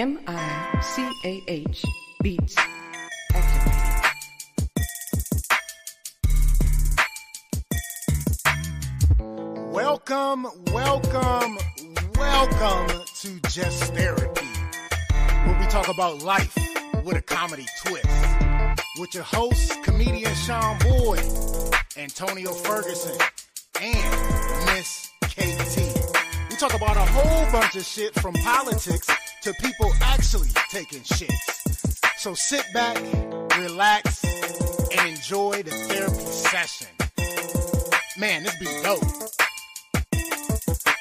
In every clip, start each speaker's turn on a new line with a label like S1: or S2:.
S1: M I C A H Beats.
S2: Welcome, welcome, welcome to Just Therapy, where we talk about life with a comedy twist. With your hosts, comedian Sean Boyd, Antonio Ferguson, and Miss KT. We talk about a whole bunch of shit from politics to people actually taking shits. So sit back, relax, and enjoy the therapy session. Man, this be dope.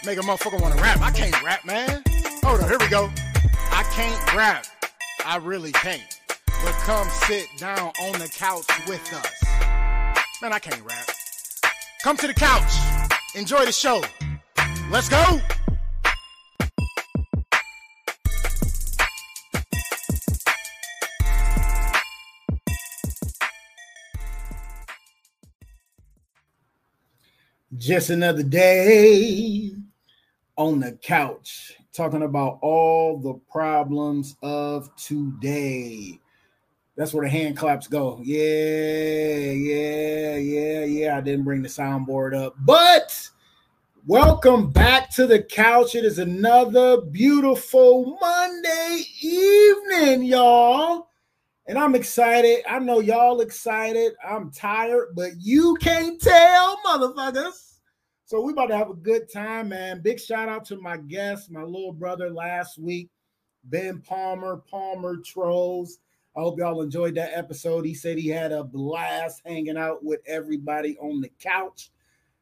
S2: Make a motherfucker wanna rap. I can't rap, man. Hold on, here we go. I can't rap. I really can't. But come sit down on the couch with us. Man, I can't rap. Come to the couch. Enjoy the show. Let's go. Just another day on the couch talking about all the problems of today. That's where the hand claps go. Yeah, yeah, yeah, yeah. I didn't bring the soundboard up, but welcome back to the couch. It is another beautiful Monday evening, y'all. And I'm excited. I know y'all excited. I'm tired, but you can't tell, motherfuckers. So we about to have a good time, man. Big shout out to my guest, my little brother last week, Ben Palmer, Palmer Trolls. I hope y'all enjoyed that episode. He said he had a blast hanging out with everybody on the couch.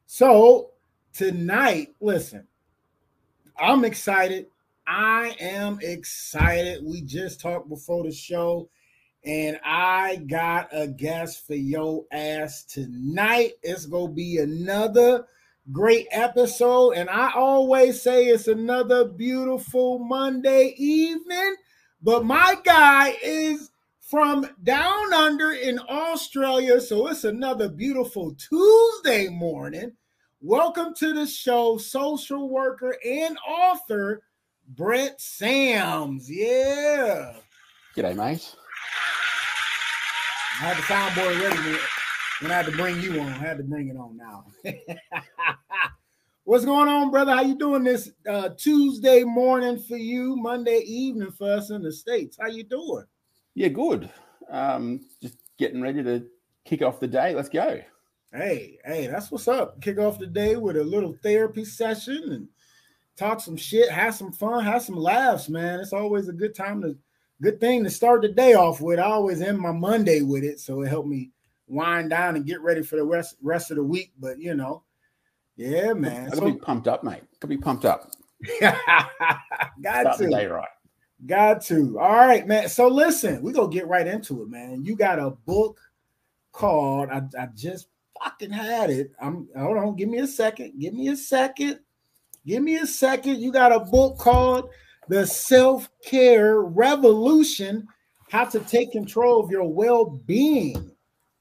S2: So tonight, listen, I'm excited. I am excited. We just talked before the show, and I got a guest for your ass tonight. It's gonna be another great episode. And I always say it's another beautiful Monday evening. But my guy is from down under in Australia. So it's another beautiful Tuesday morning. Welcome to the show, social worker and author, Brett Sams. Yeah.
S3: G'day, mate.
S2: I had the soundboard ready when I had to bring you on. I had to bring it on now. What's going on, brother? How you doing this uh, Tuesday morning for you, Monday evening for us in the States? How you doing?
S3: Yeah, good. Um, just getting ready to kick off the day. Let's go.
S2: Hey, hey, that's what's up. Kick off the day with a little therapy session and talk some shit, have some fun, have some laughs, man. It's always a good time to good thing to start the day off with. I always end my Monday with it, so it helped me wind down and get ready for the rest rest of the week. But you know, yeah, man.
S3: Gotta so, be pumped up, mate. Gotta be pumped up.
S2: Got
S3: Start
S2: to.
S3: day right.
S2: Got to. All right, man. So listen, we gonna get right into it, man. You got a book called I, I just fucking had it. I'm hold on, give me a second. Give me a second. Give me a second. You got a book called The Self-Care Revolution: How to Take Control of Your Well-Being.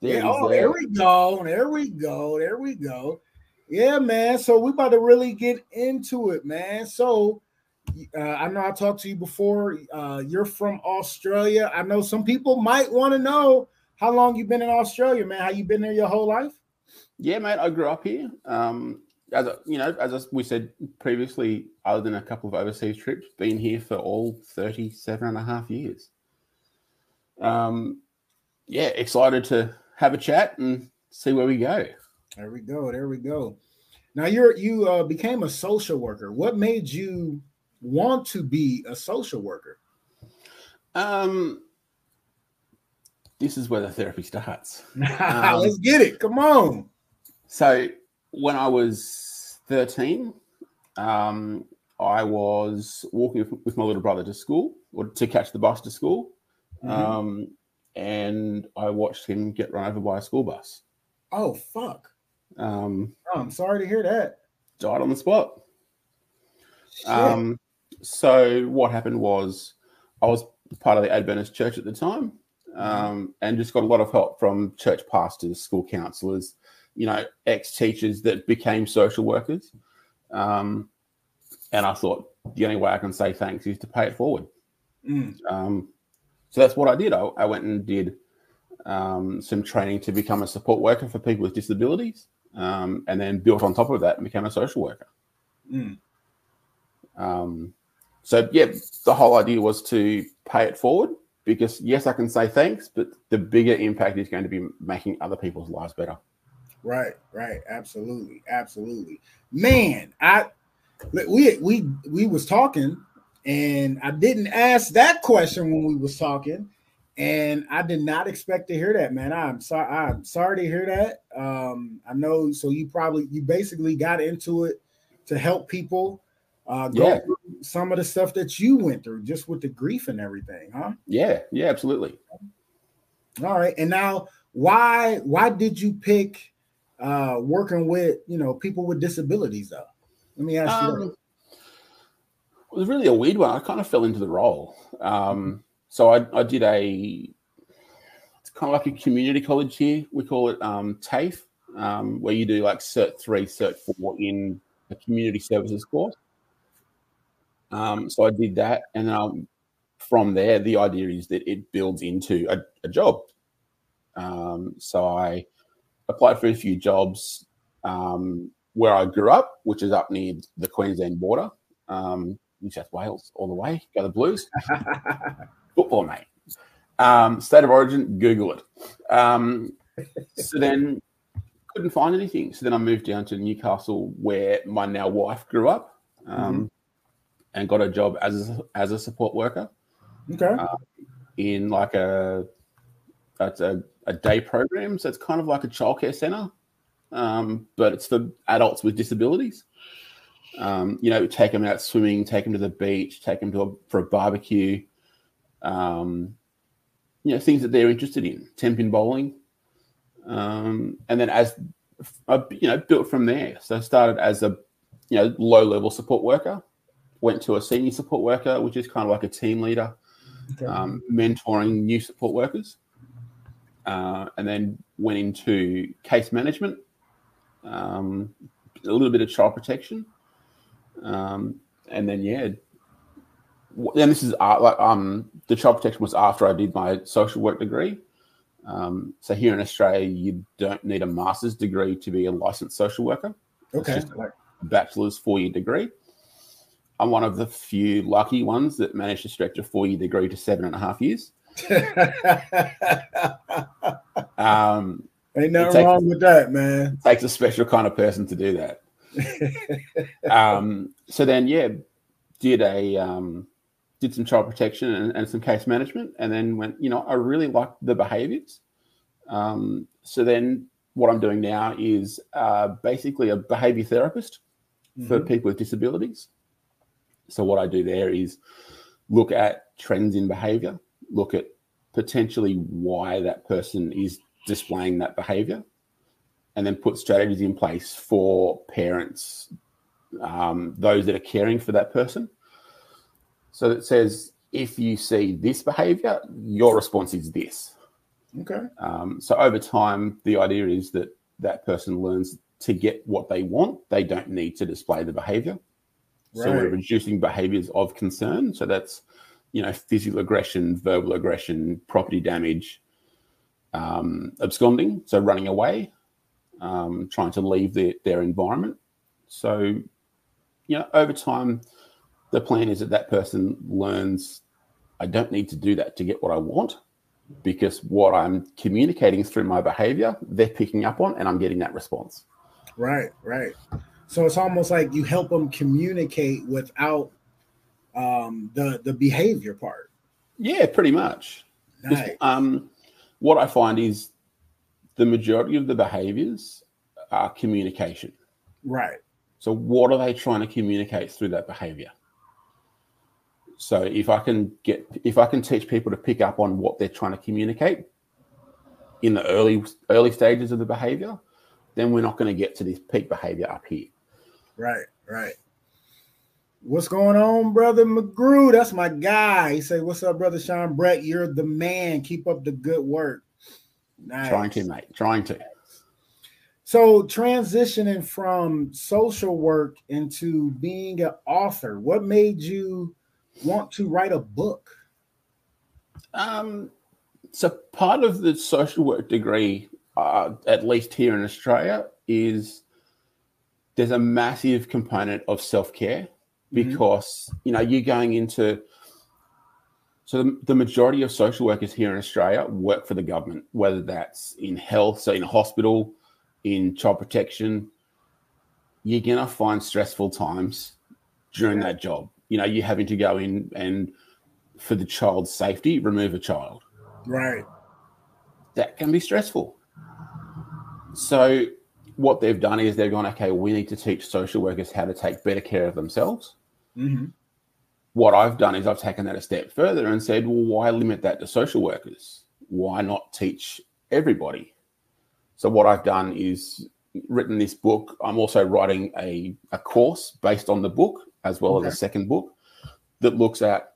S3: There,
S2: Yeah, oh,
S3: there.
S2: there we go. There we go. There we go. Yeah, man. So we about to really get into it, man. So uh, I know I talked to you before. Uh, you're from Australia. I know some people might want to know how long you've been in Australia, man. How you been there your whole life?
S3: Yeah, mate. I grew up here. Um, as a, you know, as we said previously, other than a couple of overseas trips, been here for all 37 and a half years. Um, yeah, excited to have a chat and see where we go.
S2: There we go. There we go. Now you're you uh, became a social worker. What made you want to be a social worker?
S3: Um, this is where the therapy starts. Um,
S2: Let's get it. Come on.
S3: So when I was 13, um, I was walking with, my little brother to school or to catch the bus to school.
S2: Mhm.
S3: Um, and I watched him get run over by a school bus.
S2: Oh fuck.
S3: Um,
S2: Oh, I'm sorry to hear that.
S3: died on the spot.
S2: Shit.
S3: Um, so what happened was I was part of the Adventist church at the time, um, and just got a lot of help from church pastors, school counselors, you know, ex-teachers that became social workers. Um, and I thought the only way I can say thanks is to pay it forward.
S2: Mm.
S3: Um, so that's what I did. I, I went and did um, some training to become a support worker for people with disabilities, um, and then built on top of that and became a social worker.
S2: Mm.
S3: Um, so yeah, the whole idea was to pay it forward because yes, I can say thanks, but the bigger impact is going to be making other people's lives better.
S2: Right, right, absolutely, absolutely. Man, I we we we was talking, and I didn't ask that question when we was talking, and I did not expect to hear that, man. I'm sorry. I'm sorry to hear that. Um, I know. So you probably you basically got into it to help people uh, go
S3: Yeah.
S2: through some of the stuff that you went through, just with the grief and everything, huh?
S3: Yeah, yeah, absolutely.
S2: All right. And now why why did you pick uh working with you know people with disabilities though? Let me ask you
S3: Um,
S2: that.
S3: Was really a weird one. I kind of fell into the role. Um, so I, I did a, it's kind of like a community college here. We call it um, TAFE, um, where you do like Cert 3, Cert 4 in a community services course. Um, so I did that. And then um, from there, the idea is that it builds into a, a job. Um, so I applied for a few jobs um, where I grew up, which is up near the Queensland border um, New South Wales all the way. Go the Blues. Football, mate. Um, state of origin, Google it. Um, so then couldn't find anything. So then I moved down to Newcastle where my now wife grew up um, and got a job as a, as a support worker
S2: okay.
S3: in like a, it's a, a day program. So it's kind of like a childcare center, um, but it's for adults with disabilities. Um, you know, take them out swimming, take them to the beach, take them to a, for a barbecue. Um, you know, things that they're interested in, tenpin bowling. Um, and then as I, you know, built from there. So I started as a, you know, low level support worker, went to a senior support worker, which is kind of like a team leader
S2: okay.
S3: um, mentoring new support workers, uh, and then went into case management, um, a little bit of child protection, um, and then yeah. Then this is uh, like um the child protection was after I did my social work degree. Um, so here in Australia, you don't need a master's degree to be a licensed social worker
S2: okay.
S3: just- a bachelor's four year degree. I'm one of the few lucky ones that managed to stretch a four year degree to seven and a half years. Um,
S2: Ain't nothing
S3: takes-
S2: wrong with that, man.
S3: takes a special kind of person to do that. Um, so then, yeah, did a um, did some child protection and, and some case management, and then went. You know, I really like the behaviours. Um, so then, what I'm doing now is uh, basically a behaviour therapist for
S2: Mhm.
S3: people with disabilities. So what I do there is look at trends in behavior, look at potentially why that person is displaying that behavior, and then put strategies in place for parents, um, those that are caring for that person. So it says, if you see this behavior, your response is this.
S2: Okay.
S3: Um, so over time, the idea is that that person learns to get what they want. They don't need to display the behavior. Right. So we're reducing behaviors of concern. So that's, you know, physical aggression, verbal aggression, property damage, um, absconding, so running away, um, trying to leave their, their environment. So, you know, over time, the plan is that that person learns, I don't need to do that to get what I want because what I'm communicating through my behavior, they're picking up on and I'm getting that response.
S2: Right, right. So it's almost like you help them communicate without um the the behavior part.
S3: Yeah, pretty much.
S2: Nice.
S3: Um, what I find is the majority of the behaviors are communication.
S2: Right.
S3: So, what are they trying to communicate through that behavior? So, if I can get, if I can teach people to pick up on what they're trying to communicate in the early early stages of the behavior, then we're not going to get to this peak behavior up here.
S2: Right, right. What's going on, brother McGrew? That's my guy. He say, "What's up, brother Sean Brett? You're the man. Keep up the good work." Nice.
S3: Trying to, mate. Trying to.
S2: So transitioning from social work into being an author, what made you want to write a book?
S3: Um, so part of the social work degree, uh, at least here in Australia, is there's a massive component of self care
S2: Mhm.
S3: because you know you're going into. So the, the majority of social workers here in Australia work for the government, whether that's in health, so in a hospital, in child protection. You're gonna find stressful times during that job. You know, you're having to go in and for the child's safety, remove a child.
S2: Right.
S3: That can be stressful. So, what they've done is they've gone, okay, we need to teach social workers how to take better care of themselves.
S2: hmm
S3: What I've done is I've taken that a step further and said, well, why limit that to social workers? Why not teach everybody? So, what I've done is written this book. I'm also writing a, a course based on the book, as well
S2: Okay.
S3: as a second book that looks at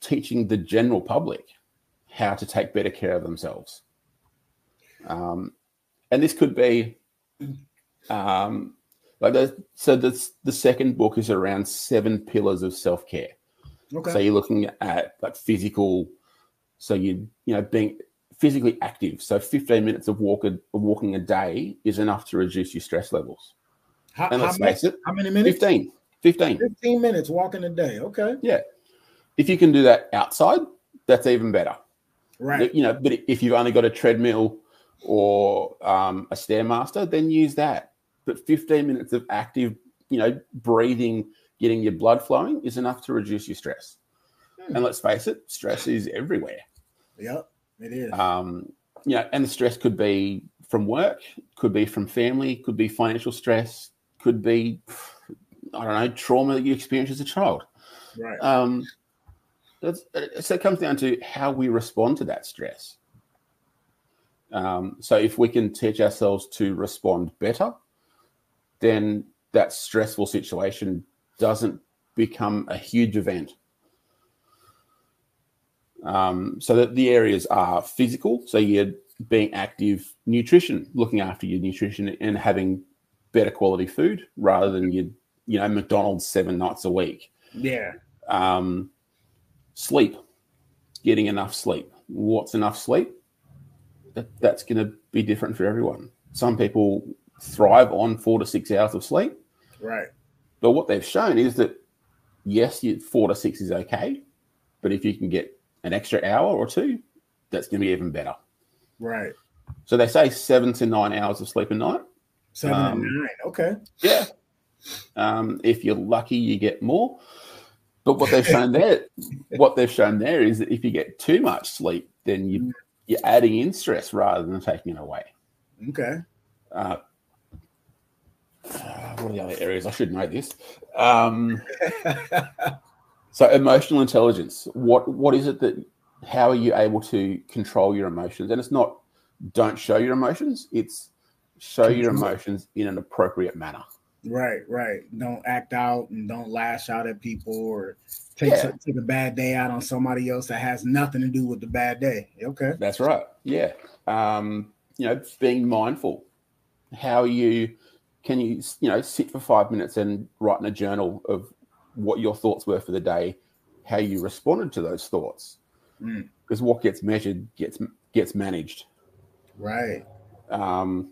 S3: teaching the general public how to take better care of themselves. Um, and this could be um, like the, so the, the second book is around seven pillars of self-care.
S2: Okay.
S3: So you're looking at like physical, so you you know being physically active. So 15 minutes of walk a, walking a day is enough to reduce your stress levels.
S2: how,
S3: And
S2: how
S3: let's
S2: many,
S3: face it,
S2: how many minutes?
S3: 15, 15.
S2: 15 minutes walking a day. Okay. Yeah.
S3: If you can do that outside, that's even better.
S2: Right.
S3: You know, but if you've only got a treadmill or um, a stairmaster, then use that. But 15 minutes of active, you know, breathing, getting your blood flowing is enough to reduce your stress.
S2: Hmm.
S3: And let's face it, stress is everywhere.
S2: Yep. It is.
S3: Um, you know, and the stress could be from work, could be from family, could be financial stress, could be, I don't know, trauma that you experienced as a child.
S2: right.
S3: Um, that's, so it comes down to how we respond to that stress. Um, so if we can teach ourselves to respond better, then that stressful situation doesn't become a huge event. Um, so that the areas are physical, so you're being active, nutrition, looking after your nutrition and having better quality food rather than you, you know, McDonald's seven nights a week
S2: yeah.
S3: um, sleep, getting enough sleep. What's enough sleep? That, that's going to be different for everyone. Some people thrive on four to six hours of sleep,
S2: Right.
S3: but what they've shown is that yes, you, four to six is okay, but if you can get an extra hour or two, that's going to be even better.
S2: Right.
S3: So they say seven to nine hours of sleep a night.
S2: Seven
S3: Um,
S2: and nine. Okay.
S3: Yeah. Um, if you're lucky, you get more. But what they've shown there, what they've shown there is that if you get too much sleep, then you you're adding in stress rather than taking it away.
S2: Okay.
S3: Uh, what are the other areas? I should know this. Um, so emotional intelligence. What what is it that? How are you able to control your emotions? And it's not don't show your emotions. It's show your emotions in an appropriate manner.
S2: Right, right. Don't act out and don't lash out at people or take
S3: Yeah.
S2: take a bad day out on somebody else that has nothing to do with the bad day. Okay.
S3: That's right. Yeah. Um, you know, being mindful. How you can you you know sit for five minutes and write in a journal of what your thoughts were for the day, how you responded to those thoughts,
S2: Mm.
S3: because what gets measured gets gets managed.
S2: Right.
S3: Um,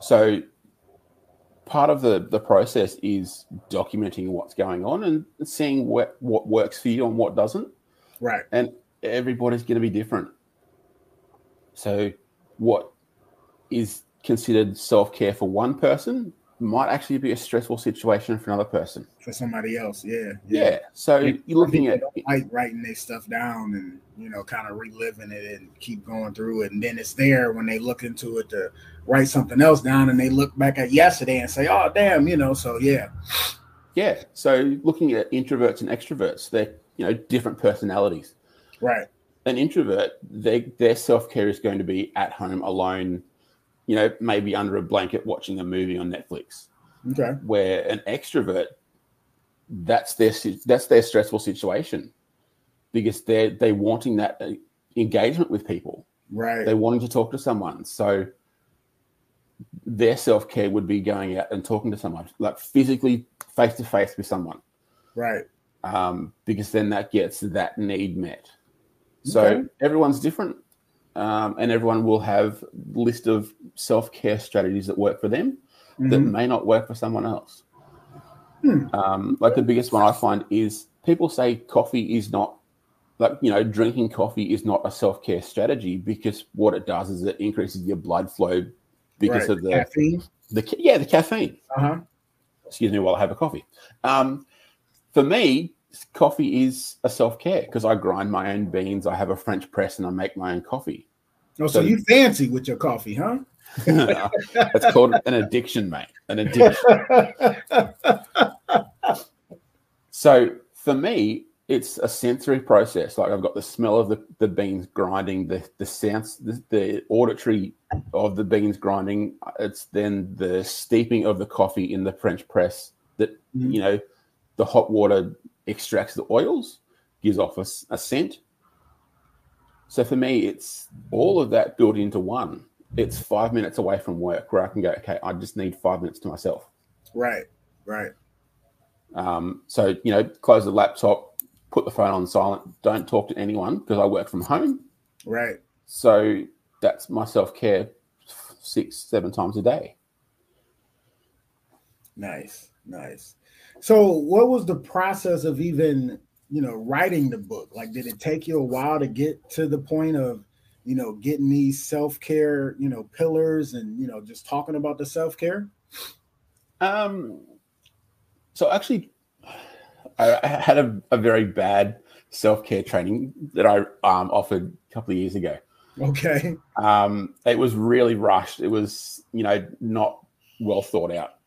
S3: so part of the the process is documenting what's going on and seeing what what works for you and what doesn't
S2: Right.
S3: and everybody's going to be different. So, what is considered self care for one person might actually be a stressful situation for another person.
S2: For somebody else. Yeah.
S3: Yeah. So
S2: Yeah.
S3: you're looking at
S2: like writing their stuff down and you know kind of reliving it and keep going through it and then it's there when they look into it to write something else down and they look back at yesterday and say oh damn you know so yeah
S3: yeah. So looking at introverts and extroverts, they're you know different personalities.
S2: right
S3: An introvert, they, their self care is going to be at home alone. You know, maybe under a blanket watching a movie on Netflix.
S2: okay.
S3: Where an extrovert that's their that's their stressful situation. Because they're they wanting that uh, engagement with people.
S2: Right.
S3: They're wanting to talk to someone. So their self-care would be going out and talking to someone like physically face to face with someone.
S2: Right.
S3: Um, because then that gets that need met. So
S2: Okay.
S3: everyone's different, um, and everyone will have list of self care strategies that work for them that
S2: Mhm.
S3: may not work for someone else.
S2: Hmm.
S3: Um, like the biggest one I find is people say coffee is not like you know drinking coffee is not a self care strategy because what it does is it increases your blood flow because
S2: Right.
S3: of the
S2: caffeine.
S3: the yeah the caffeine.
S2: Uh huh.
S3: Excuse me while I have a coffee. Um, for me, coffee is a self care because I grind my own beans. I have a French press and I make my own coffee.
S2: Oh, so
S3: So-
S2: you fancy with your coffee, huh?
S3: it's called an addiction, mate. An addiction. So for me, it's a sensory process. Like I've got the smell of the, the beans grinding, the the sounds, the, the auditory of the beans grinding. It's then the steeping of the coffee in the French press. That
S2: Mhm.
S3: you know, the hot water extracts the oils, gives off a scent. So for me, it's all of that built into one. It's five minutes away from work where I can go. Okay, I just need five minutes to myself.
S2: right, right.
S3: Um, so you know, close the laptop, put the phone on silent, don't talk to anyone because I work from home.
S2: Right.
S3: So that's my self care six, seven times a day.
S2: Nice, nice. So, what was the process of even, you know, writing the book? Like, did it take you a while to get to the point of, you know, getting these self care, you know, pillars and, you know, just talking about the self care?
S3: Um, so actually, I, I had a, a very bad self care training that I um, offered a couple of years ago.
S2: Okay.
S3: Um, it was really rushed. It was, you know, not well thought out.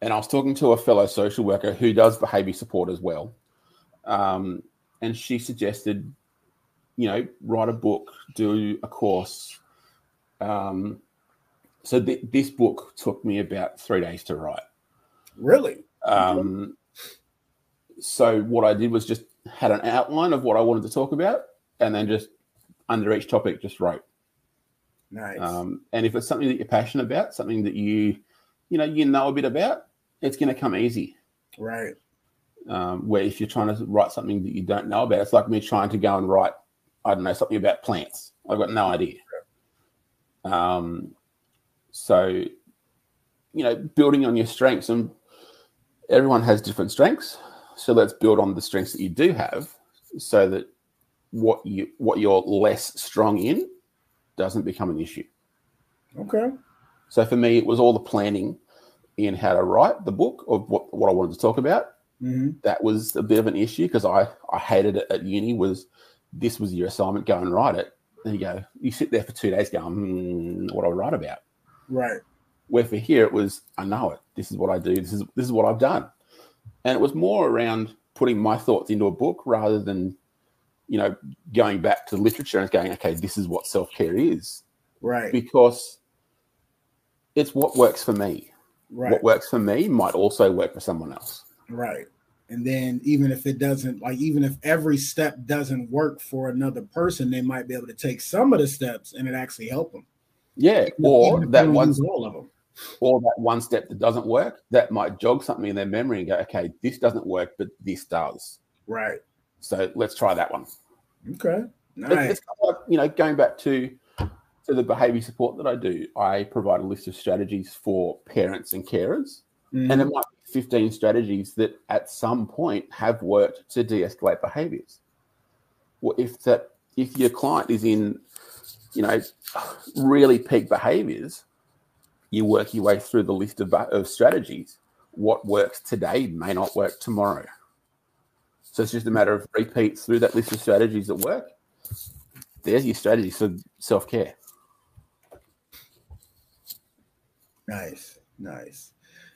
S3: And I was talking to a fellow social worker who does behavior support as well. Um, and she suggested, you know, write a book, do a course. Um, so th- this book took me about three days to write.
S2: Really?
S3: Um, so what I did was just had an outline of what I wanted to talk about, and then just under each topic, just wrote.
S2: Nice.
S3: Um, and if it's something that you're passionate about, something that you, you know, you know a bit about, it's going to come easy.
S2: right.
S3: Um, where if you're trying to write something that you don't know about, it's like me trying to go and write, I don't know, something about plants. I've got no idea. Um, so, you know, building on your strengths, and everyone has different strengths. So let's build on the strengths that you do have, so that what you what you're less strong in doesn't become an issue.
S2: Okay.
S3: So for me, it was all the planning in how to write the book of what, what I wanted to talk about.
S2: hmm
S3: That was a bit of an issue because I, I hated it at uni was this was your assignment, go and write it. And you go, you sit there for two days going, hmm, what do I write about?
S2: Right.
S3: Where for here it was, I know it. This is what I do. This is this is what I've done. And it was more around putting my thoughts into a book rather than, you know, going back to literature and going, okay, this is what self-care is.
S2: Right.
S3: Because it's what works for me
S2: Right.
S3: what works for me might also work for someone else.
S2: Right. And then even if it doesn't, like even if every step doesn't work for another person, they might be able to take some of the steps and it actually help them.
S3: Yeah,
S2: Even
S3: or
S2: if
S3: that one,
S2: all of them.
S3: or that one step that doesn't work, that might jog something in their memory and go, okay, this doesn't work, but this does.
S2: Right.
S3: So let's try that one.
S2: Okay. Nice.
S3: It's kind of like, you know, going back to to the behavior support that I do, I provide a list of strategies for parents and carers,
S2: Mhm.
S3: and it might be 15 strategies that at some point have worked to de-escalate behaviors. Well, if that if your client is in, you know, really peak behaviors, you work your way through the list of, of strategies. What works today may not work tomorrow. So it's just a matter of repeat through that list of strategies that work. There's your strategies for self care.
S2: Nice, nice.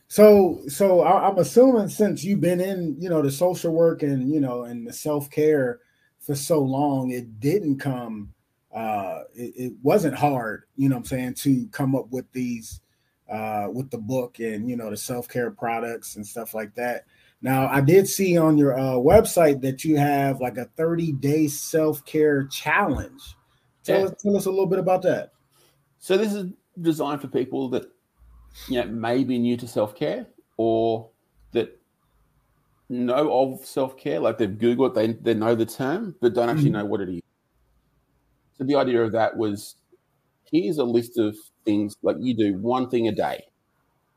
S2: So, so I, I'm assuming since you've been in, you know, the social work and you know, and the self care for so long, it didn't come. Uh, it, it wasn't hard, you know, what I'm saying, to come up with these, uh, with the book and you know the self care products and stuff like that. Now, I did see on your uh, website that you have like a 30 day self care challenge. Tell
S3: Yeah.
S2: us, tell us a little bit about that.
S3: So this is designed for people that you know may be new to self care or that know of self care, like they've googled, they they know the term, but don't actually
S2: Mhm.
S3: know what it is. So the idea of that was here's a list of things like you do one thing a day,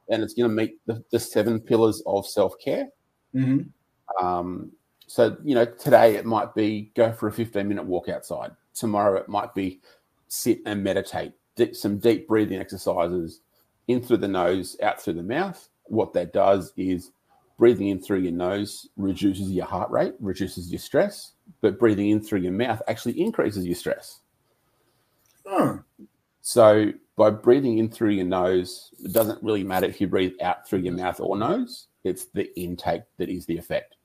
S3: and it's going to meet the, the seven pillars of self care.
S2: Mm-hmm.
S3: Um, so you know, today it might be go for a 15 minute walk outside. Tomorrow it might be sit and meditate, some deep breathing exercises in through the nose, out through the mouth. What that does is breathing in through your nose reduces your heart rate, reduces your stress, but breathing in through your mouth actually increases your stress.
S2: Huh.
S3: So by breathing in through your nose, it doesn't really matter if you breathe out through your mouth or nose. It's the intake that is the effect.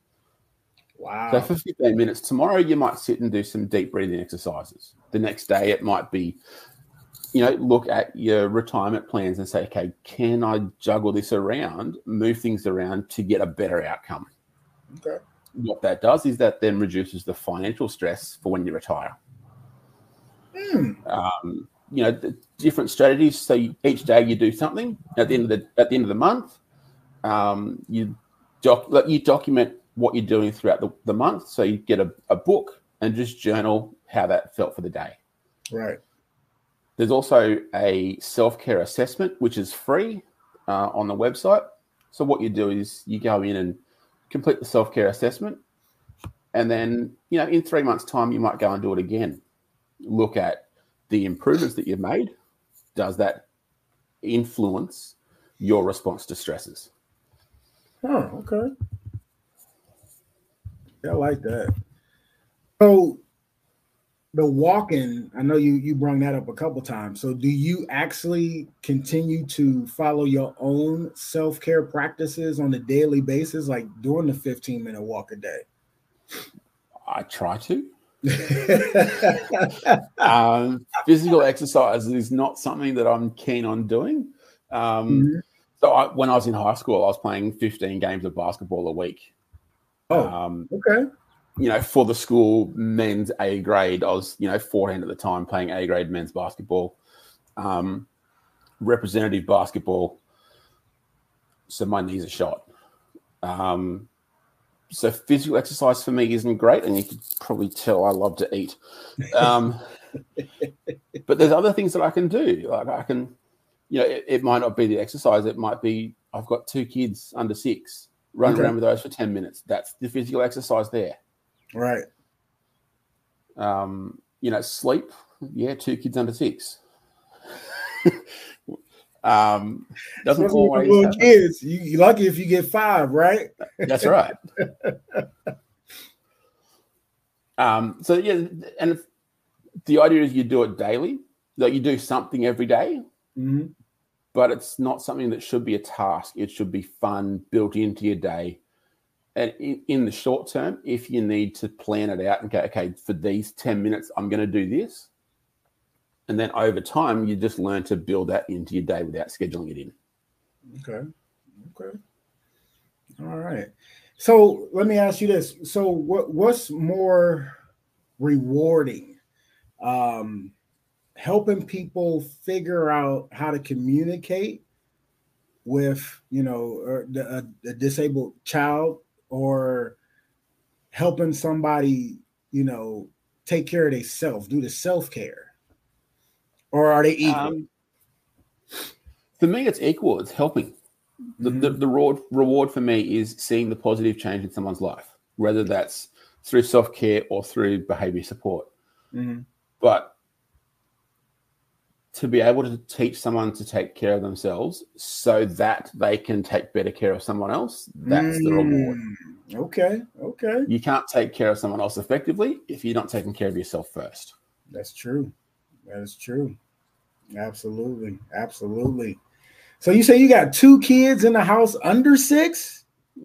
S2: Wow.
S3: So for 15 minutes tomorrow, you might sit and do some deep breathing exercises. The next day, it might be, you know, look at your retirement plans and say, okay, can I juggle this around, move things around to get a better outcome?
S2: okay.
S3: What that does is that then reduces the financial stress for when you retire.
S2: Hmm.
S3: um, you know, the different strategies. So you, each day you do something. At the end of the at the end of the month, um, you doc, you document what you're doing throughout the, the month. So you get a, a book and just journal how that felt for the day.
S2: Right.
S3: There's also a self care assessment, which is free uh, on the website. So what you do is you go in and complete the self care assessment, and then you know in three months' time you might go and do it again. Look at the improvements that you've made. Does that influence your response to stresses?
S2: Oh, Okay. Yeah, I like that. So the walking, I know you you brought that up a couple times. So do you actually continue to follow your own self-care practices on a daily basis, like doing the 15 minute walk a day?
S3: I try to. um, physical exercise is not something that I'm keen on doing. Um,
S2: Mhm.
S3: So I, when I was in high school, I was playing 15 games of basketball a week.
S2: Oh,
S3: Um,
S2: okay.
S3: You know, for the school men's A grade, I was, you know, 14 at the time playing A grade men's basketball, um, representative basketball. So my knees are shot. Um, so physical exercise for me isn't great, and you could probably tell I love to eat. Um, but there's other things that I can do. Like I can, you know, it, it might not be the exercise. It might be I've got two kids under six. Run
S2: Okay.
S3: around with those for 10 minutes. That's the physical exercise there.
S2: Right.
S3: Um, you know, sleep. Yeah, two kids under six. um, doesn't
S2: Especially
S3: always.
S2: little
S3: happen.
S2: kids. You, you lucky if you get five, right?
S3: That's right. um, so yeah, and if, the idea is you do it daily. That you do something every day,
S2: hmm
S3: but it's not something that should be a task. It should be fun, built into your day. And in, in the short term, if you need to plan it out and go, okay, for these 10 minutes, I'm going to do this. And then over time, you just learn to build that into your day without scheduling it in.
S2: Okay. Okay. All right. So let me ask you this. So what what's more rewarding? Um helping people figure out how to communicate with, you know, a, a disabled child or helping somebody, you know, take care of themselves, do the self-care. Or are they equal?
S3: Um, for me, it's equal. It's helping. The,
S2: Mhm.
S3: the, the reward, reward for me is seeing the positive change in someone's life, whether that's through self care or through behavior support.
S2: Mhm.
S3: But to be able to teach someone to take care of themselves so that they can take better care of someone else, that's the reward.
S2: Mm, Okay, okay.
S3: You can't take care of someone else effectively if you're not taking care of yourself first.
S2: That's true. That is true. Absolutely. Absolutely. So you say you got two kids in the house under six?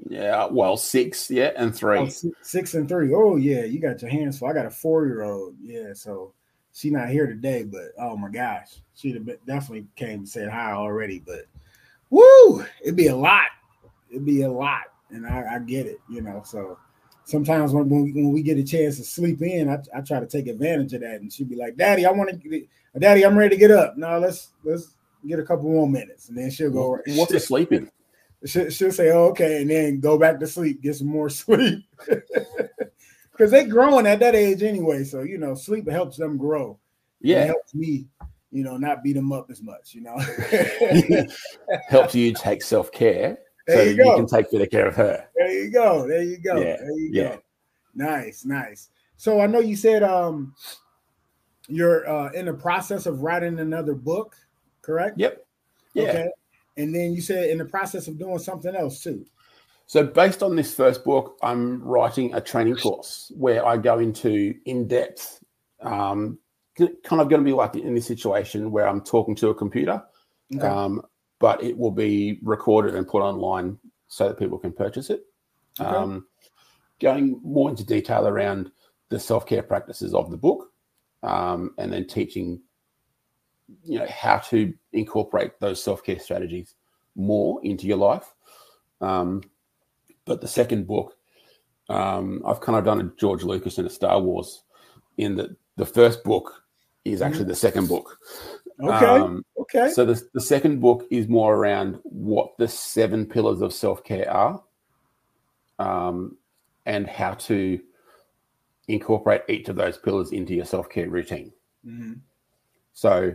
S3: Yeah, well, six, yeah, and three.
S2: Oh, six and three. Oh yeah, you got your hands full. I got a four-year-old. Yeah, so she not here today, but oh my gosh, she'd have been, definitely came and said hi already. But woo, it'd be a lot. It'd be a lot, and I, I get it, you know. So sometimes when, when, we, when we get a chance to sleep in, I, I try to take advantage of that, and she'd be like, "Daddy, I want to, Daddy, I'm ready to get up. No, let's let's get a couple more minutes, and then she'll go.
S3: What's a sleeping?
S2: She'll, she'll say, oh, "Okay," and then go back to sleep, get some more sleep, because they growing at that age anyway. So you know, sleep helps them grow.
S3: Yeah.
S2: It helps me, you know, not beat them up as much, you know.
S3: Helps you take self care so
S2: you
S3: you can take better care of her.
S2: There you go. There you go.
S3: Yeah,
S2: There you
S3: yeah.
S2: go. Nice, nice. So I know you said um you're uh in the process of writing another book, correct?
S3: Yep. Yeah.
S2: Okay. And then you said in the process of doing something else too.
S3: So, based on this first book, I'm writing a training course where I go into in depth, um, kind of going to be like in this situation where I'm talking to a computer,
S2: Okay.
S3: um, but it will be recorded and put online so that people can purchase it.
S2: Okay.
S3: Um, going more into detail around the self care practices of the book, um, and then teaching, you know, how to incorporate those self care strategies more into your life. Um, but the second book, um, I've kind of done a George Lucas and a Star Wars. In that, the first book is actually the second book.
S2: okay.
S3: Um,
S2: okay.
S3: so the, the second book is more around what the seven pillars of self care are, um, and how to incorporate each of those pillars into your self care routine.
S2: Mhm.
S3: So,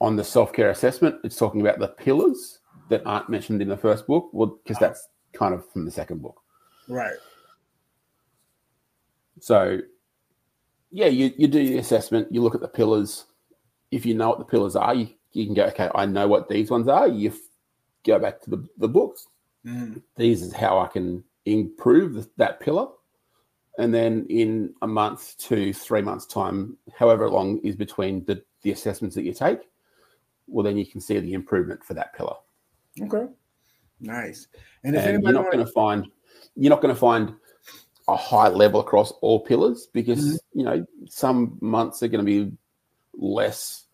S3: on the self care assessment, it's talking about the pillars that aren't mentioned in the first book, well, because that's kind of from the second book.
S2: Right.
S3: So, yeah, you, you do the assessment, you look at the pillars. If you know what the pillars are, you, you can go, okay, I know what these ones are. You f- go back to the, the books.
S2: Mhm.
S3: These is how I can improve th- that pillar. And then in a month to three months' time, however long is between the, the assessments that you take, well, then you can see the improvement for that pillar.
S2: Okay. Nice. And
S3: and you're not going to find you're not going to find a high level across all pillars because
S2: Mm-hmm.
S3: you know some months are going to be less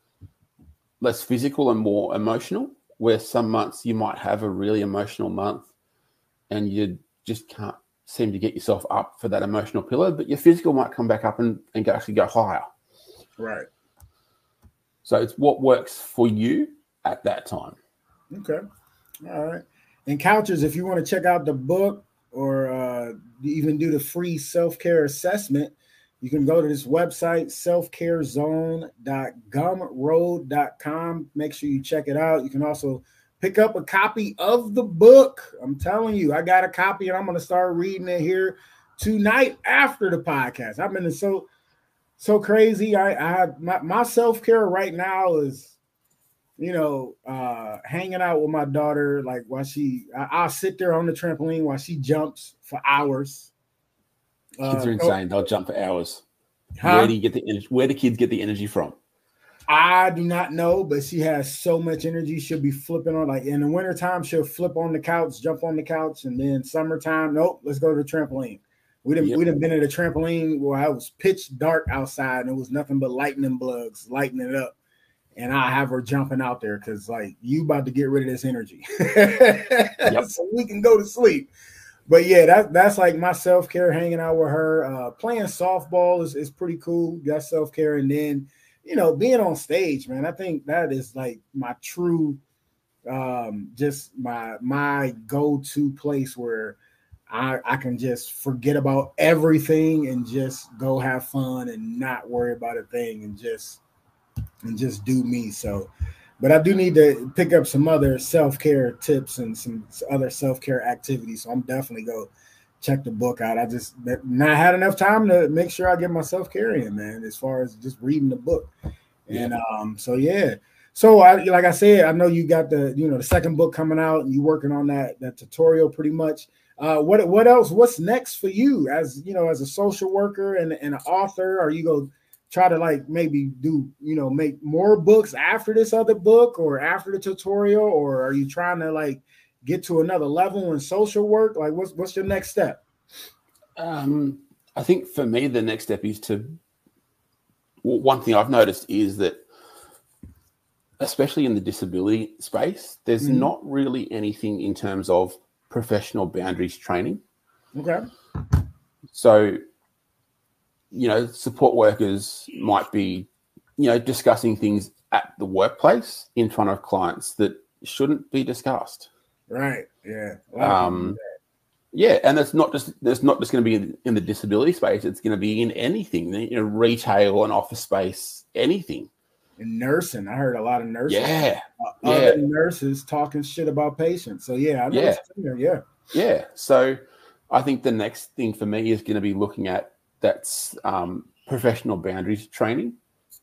S3: less physical and more emotional where some months you might have a really emotional month and you just can't seem to get yourself up for that emotional pillar but your physical might come back up and, and go, actually go higher
S2: right.
S3: so it's what works for you at that time
S2: Okay. All right. And couches, if you want to check out the book or uh, even do the free self care assessment, you can go to this website, selfcarezone.gumroad.com. Make sure you check it out. You can also pick up a copy of the book. I'm telling you, I got a copy and I'm going to start reading it here tonight after the podcast. I've been so so crazy. I, I have my, my self care right now is you know, uh, hanging out with my daughter, like while she, I, I'll sit there on the trampoline while she jumps for hours.
S3: kids
S2: Uh,
S3: are insane they'll jump for hours
S2: huh?
S3: where do you get the energy where do kids get the energy from
S2: I do not know, but she has so much energy. She'll be flipping on like in the wintertime, she'll flip on the couch, jump on the couch, and then summertime, nope, let's go to the trampoline. We didn't
S3: Yep.
S2: we done been at a trampoline where it was pitch dark outside and it was nothing but lightning bugs lighting it up. And I have her jumping out there because like you about to get rid of this energy. so we can go to sleep. But yeah, that, that's like my self-care hanging out with her. Uh playing softball is, is pretty cool. That's self-care. And then you know, being on stage, man, I think that is like my true um just my my go-to place where I I can just forget about everything and just go have fun and not worry about a thing and just and just do me. So but I do need to pick up some other self-care tips and some other self-care activities. So I'm definitely go check the book out. I just not had enough time to make sure I get my self-care in, man, as far as just reading the book. And um, so yeah. So I like I said, I know you got the you know the second book coming out and you working on that that tutorial pretty much. Uh, what what else? What's next for you as you know as a social worker and, and an author? Are you go try to like maybe do you know make more books after this other book or after the tutorial, or are you trying to like get to another level in social work? Like what's what's your next step?
S3: Um, I think for me, the next step is to. well, One thing I've noticed is that, especially in the disability space, there's
S2: Mhm.
S3: not really anything in terms of professional boundaries training.
S2: Okay.
S3: So, you know, support workers might be, you know, discussing things at the workplace in front of clients that shouldn't be discussed.
S2: Right. Yeah.
S3: Um, yeah, and it's not just it's not just going to be in, in the disability space. It's going to be in anything, you know, retail and office space, anything.
S2: And nursing, I heard a lot of nurses.
S3: Yeah,
S2: uh,
S3: yeah.
S2: other nurses talking shit about patients. So yeah, I know
S3: Yeah.
S2: in. Yeah,
S3: Yeah. So I think the next thing for me is going to be looking at that's um, professional boundaries training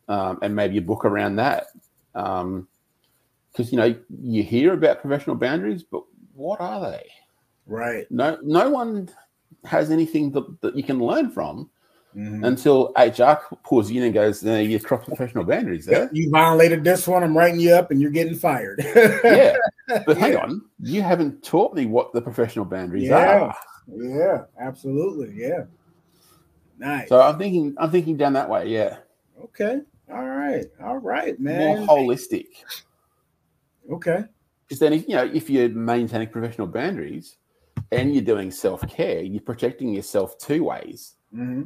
S3: um, and maybe a book around that. Because, you know, you hear about professional boundaries, but what are they?
S2: right.
S3: No, no one has anything that, that you can learn from
S2: Mhm.
S3: until HR pulls you in and goes, no, you cross professional boundaries there.
S2: You violated this one. I'm writing you up, and you're getting fired.
S3: yeah. But hang on, you haven't taught me what the professional boundaries
S2: Yeah.
S3: are.
S2: yeah, absolutely. Yeah, nice.
S3: So I'm thinking, I'm thinking down that way. Yeah.
S2: okay, all right, all right, man.
S3: More holistic.
S2: Okay,
S3: Because then, if, you know, if you're maintaining professional boundaries and you're doing self care, you're protecting yourself two ways
S2: hmm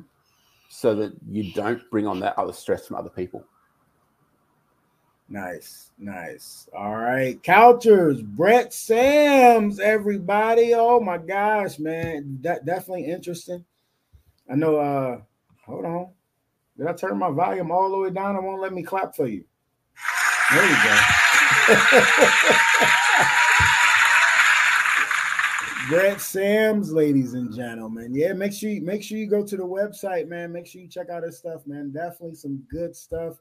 S3: so that you don't bring on that other stress from other people.
S2: nice, nice. All right, couchers, Brett Sams, everybody. Oh my gosh, man, that definitely interesting. I know. Uh, hold on. Did I turn my volume all the way down? It won't let me clap for you. There we go. Brett Sams, ladies and gentlemen. Yeah, make sure you make sure you go to the website, man. Make sure you check out his stuff, man. Definitely some good stuff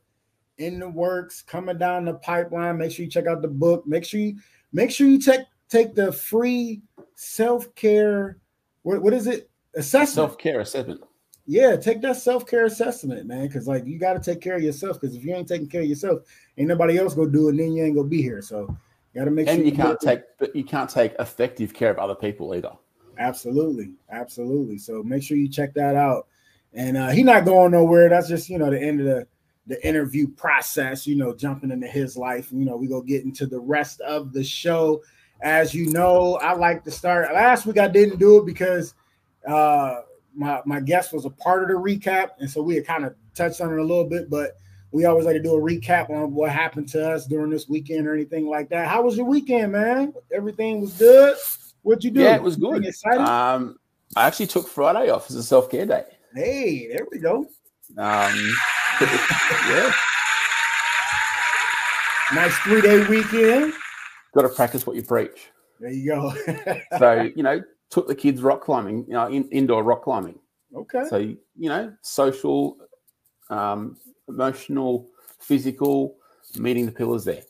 S2: in the works, coming down the pipeline. Make sure you check out the book. Make sure you make sure you take take the free self-care. What, what is it? Assessment.
S3: Self care assessment.
S2: Yeah, take that self care assessment, man. Because like you got to take care of yourself. Because if you ain't taking care of yourself, ain't nobody else gonna do it. And then you ain't gonna be here. So you got to make
S3: And
S2: sure
S3: you
S2: do
S3: can't take, but you can't take effective care of other people either.
S2: Absolutely, absolutely. So make sure you check that out. And uh, he not going nowhere. That's just you know the end of the the interview process. You know, jumping into his life. You know, we go get into the rest of the show. As you know, I like to start. Last week I didn't do it because uh, my my guest was a part of the recap, and so we had kind of touched on it a little bit. But we always like to do a recap on what happened to us during this weekend or anything like that. How was your weekend, man? Everything was good. What'd you do?
S3: Yeah, it was good.
S2: Exciting?
S3: Um, I actually took Friday off as a self care day.
S2: Hey, there we go.
S3: Um, yeah,
S2: Nice three day weekend.
S3: got to practice what you preach.
S2: There you go.
S3: So you know, took the kids rock climbing, you know, in, indoor rock climbing.
S2: okay.
S3: So you know, social, um, emotional, physical, meeting the pillars there.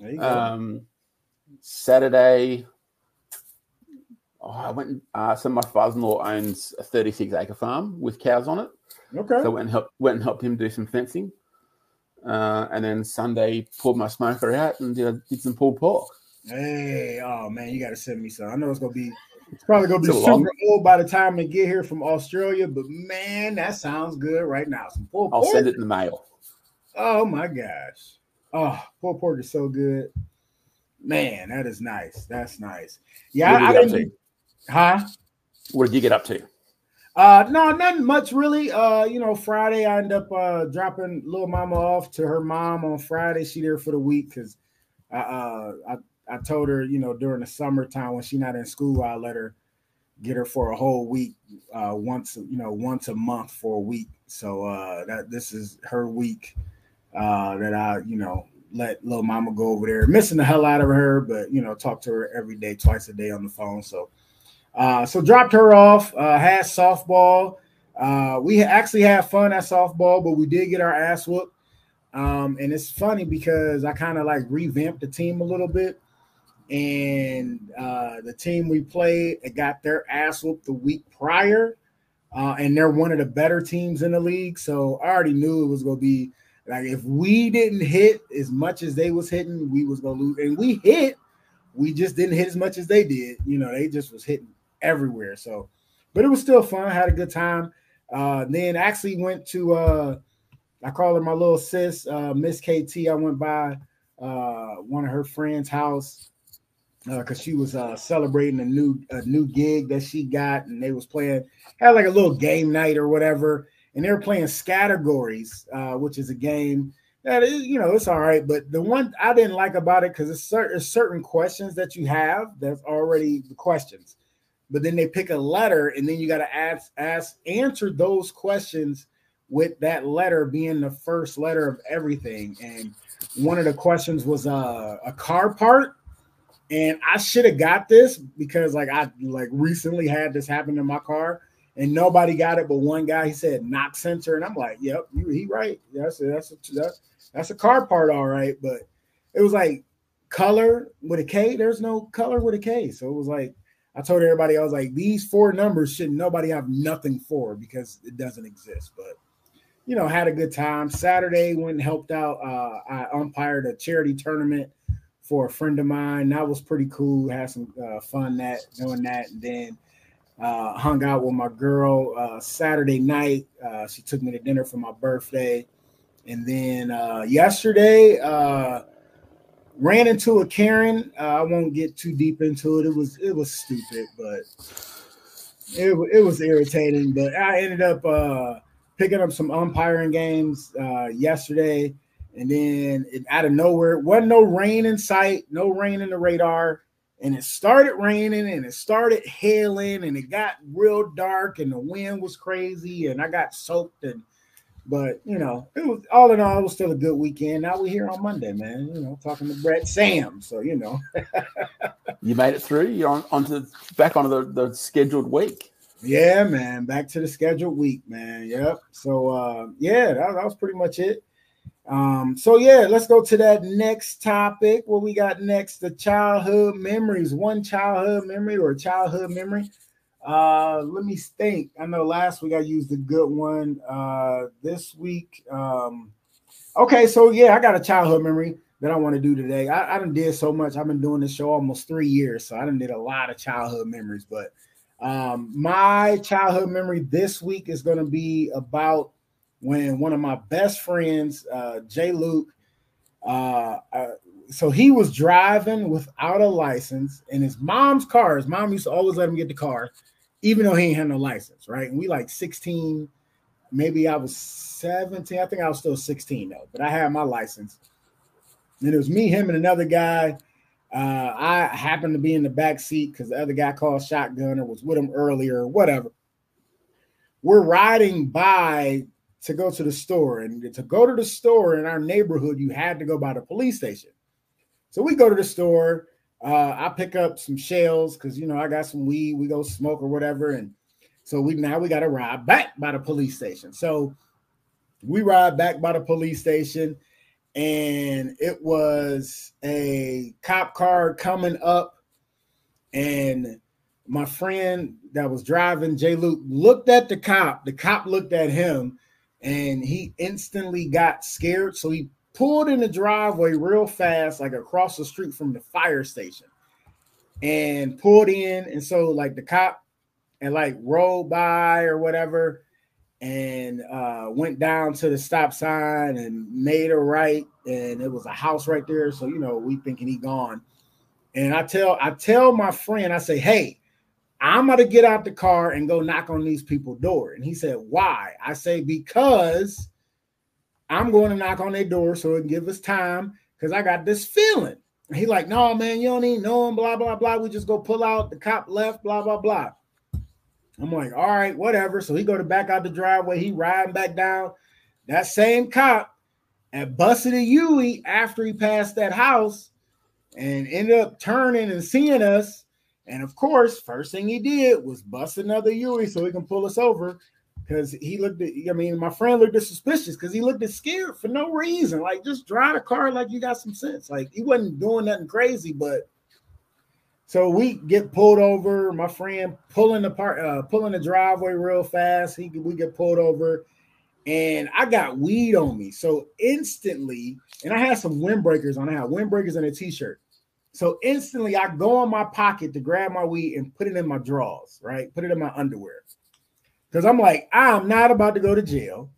S2: There you go.
S3: Um, Saturday, oh, I went. Uh, so my father-in-law owns a 36 acre farm with cows on it.
S2: okay.
S3: So I went and helped went and helped him do some fencing. Uh, and then Sunday pulled my smoker out and did, did some pulled pork.
S2: hey, oh man, you gotta send me some. I know it's gonna be it's probably gonna be super
S3: long-
S2: old by the time we get here from Australia, but man, that sounds good right now. Some pulled
S3: I'll
S2: pork.
S3: send it in the mail.
S2: Oh my gosh. Oh, pulled pork is so good. Man, that is nice. That's nice. Yeah, I, I
S3: you get up
S2: didn't. Huh?
S3: What did you get up to?
S2: Uh no, nothing much really. Uh, you know, Friday I end up uh dropping little mama off to her mom on Friday. She there for the week because I uh I, I told her, you know, during the summertime when she's not in school, I let her get her for a whole week, uh once you know, once a month for a week. So uh that this is her week uh that I, you know, let little mama go over there, missing the hell out of her, but you know, talk to her every day, twice a day on the phone. So uh, so dropped her off. Uh, had softball. Uh, we actually had fun at softball, but we did get our ass whooped. Um, and it's funny because I kind of like revamped the team a little bit. And uh, the team we played it got their ass whooped the week prior. Uh, and they're one of the better teams in the league. So I already knew it was gonna be like if we didn't hit as much as they was hitting, we was gonna lose. And we hit, we just didn't hit as much as they did. You know, they just was hitting everywhere. So, but it was still fun. Had a good time. Uh, then actually went to uh, I call her my little sis, uh, Miss KT. I went by uh, one of her friends' house because she was uh, celebrating a new a new gig that she got, and they was playing had like a little game night or whatever, and they were playing Scattergories, uh, which is a game that is you know it's all right. But the one I didn't like about it because it's certain certain questions that you have that's already the questions but then they pick a letter and then you got to ask ask answer those questions with that letter being the first letter of everything. And one of the questions was uh, a car part. And I should have got this because like I like recently had this happen in my car and nobody got it but one guy. He said knock sensor, and I'm like, yep, you, he right. That's a, that's a that's, that's a car part, all right. But it was like color with a K. There's no color with a K, so it was like I told everybody I was like, these four numbers should nobody have nothing for because it doesn't exist. But you know, had a good time. Saturday went and helped out. Uh, I umpired a charity tournament for a friend of mine. That was pretty cool. Had some uh, fun that doing that, and then uh, hung out with my girl uh, Saturday night. Uh, she took me to dinner for my birthday, and then uh, yesterday uh, ran into a Karen. I won't get too deep into it. It was it was stupid, but it it was irritating. But I ended up picking up some umpiring games yesterday, and then it, out of nowhere, wasn't no rain in sight, no rain in the radar. And it started raining and it started hailing and it got real dark and the wind was crazy and I got soaked and but you know, it was all in all, it was still a good weekend. Now we're here on Monday, man. You know, talking to Brett Sam. So you know,
S3: you made it through. You're on onto back onto the, the scheduled week.
S2: Yeah, man. Back to the scheduled week, man. Yep. So uh yeah, that, that was pretty much it. Um, so yeah, let's go to that next topic. What we got next? The childhood memories. One childhood memory or childhood memory. Uh, let me think. I know last week I used a good one. Uh, this week, um, okay, so yeah, I got a childhood memory that I want to do today. I, I done did so much. I've been doing this show almost three years, so I done did a lot of childhood memories. But um, my childhood memory this week is going to be about when one of my best friends, uh, Jay Luke, uh, uh, so he was driving without a license in his mom's car. His mom used to always let him get the car even though he ain't had no license, right? And we like 16, maybe I was 17. I think I was still 16 though, but I had my license. And it was me, him, and another guy. Uh, I happened to be in the back seat because the other guy called shotgun or was with him earlier, or whatever. We're riding by to go to the store, and to go to the store in our neighborhood, you had to go by the police station. So we go to the store uh, I pick up some shells because you know I got some weed. We go smoke or whatever, and so we now we got to ride back by the police station. So we ride back by the police station, and it was a cop car coming up, and my friend that was driving, J. Luke looked at the cop. The cop looked at him, and he instantly got scared. So he pulled in the driveway real fast, like across the street from the fire station, and pulled in. And so, like, the cop and like rolled by or whatever, and uh, went down to the stop sign and made a right. And it was a house right there. So, you know, we thinking he gone. And I tell I tell my friend, I say, hey, I'm gonna get out the car and go knock on these people's door. And he said, Why? I say, because I'm going to knock on their door so it can give us time because I got this feeling. he like, no, man, you don't even know him, blah, blah, blah. We just go pull out. The cop left, blah, blah, blah. I'm like, all right, whatever. So he go to back out the driveway. He riding back down. That same cop and busted a Yui after he passed that house and ended up turning and seeing us. And of course, first thing he did was bust another Yui so he can pull us over because he looked at I mean, my friend looked suspicious because he looked scared for no reason. Like just drive a car like you got some sense. Like he wasn't doing nothing crazy, but so we get pulled over. My friend pulling the part, uh, pulling the driveway real fast. He we get pulled over, and I got weed on me. So instantly, and I had some windbreakers on. I had windbreakers and a t-shirt. So instantly, I go in my pocket to grab my weed and put it in my drawers. Right, put it in my underwear because I'm like, I'm not about to go to jail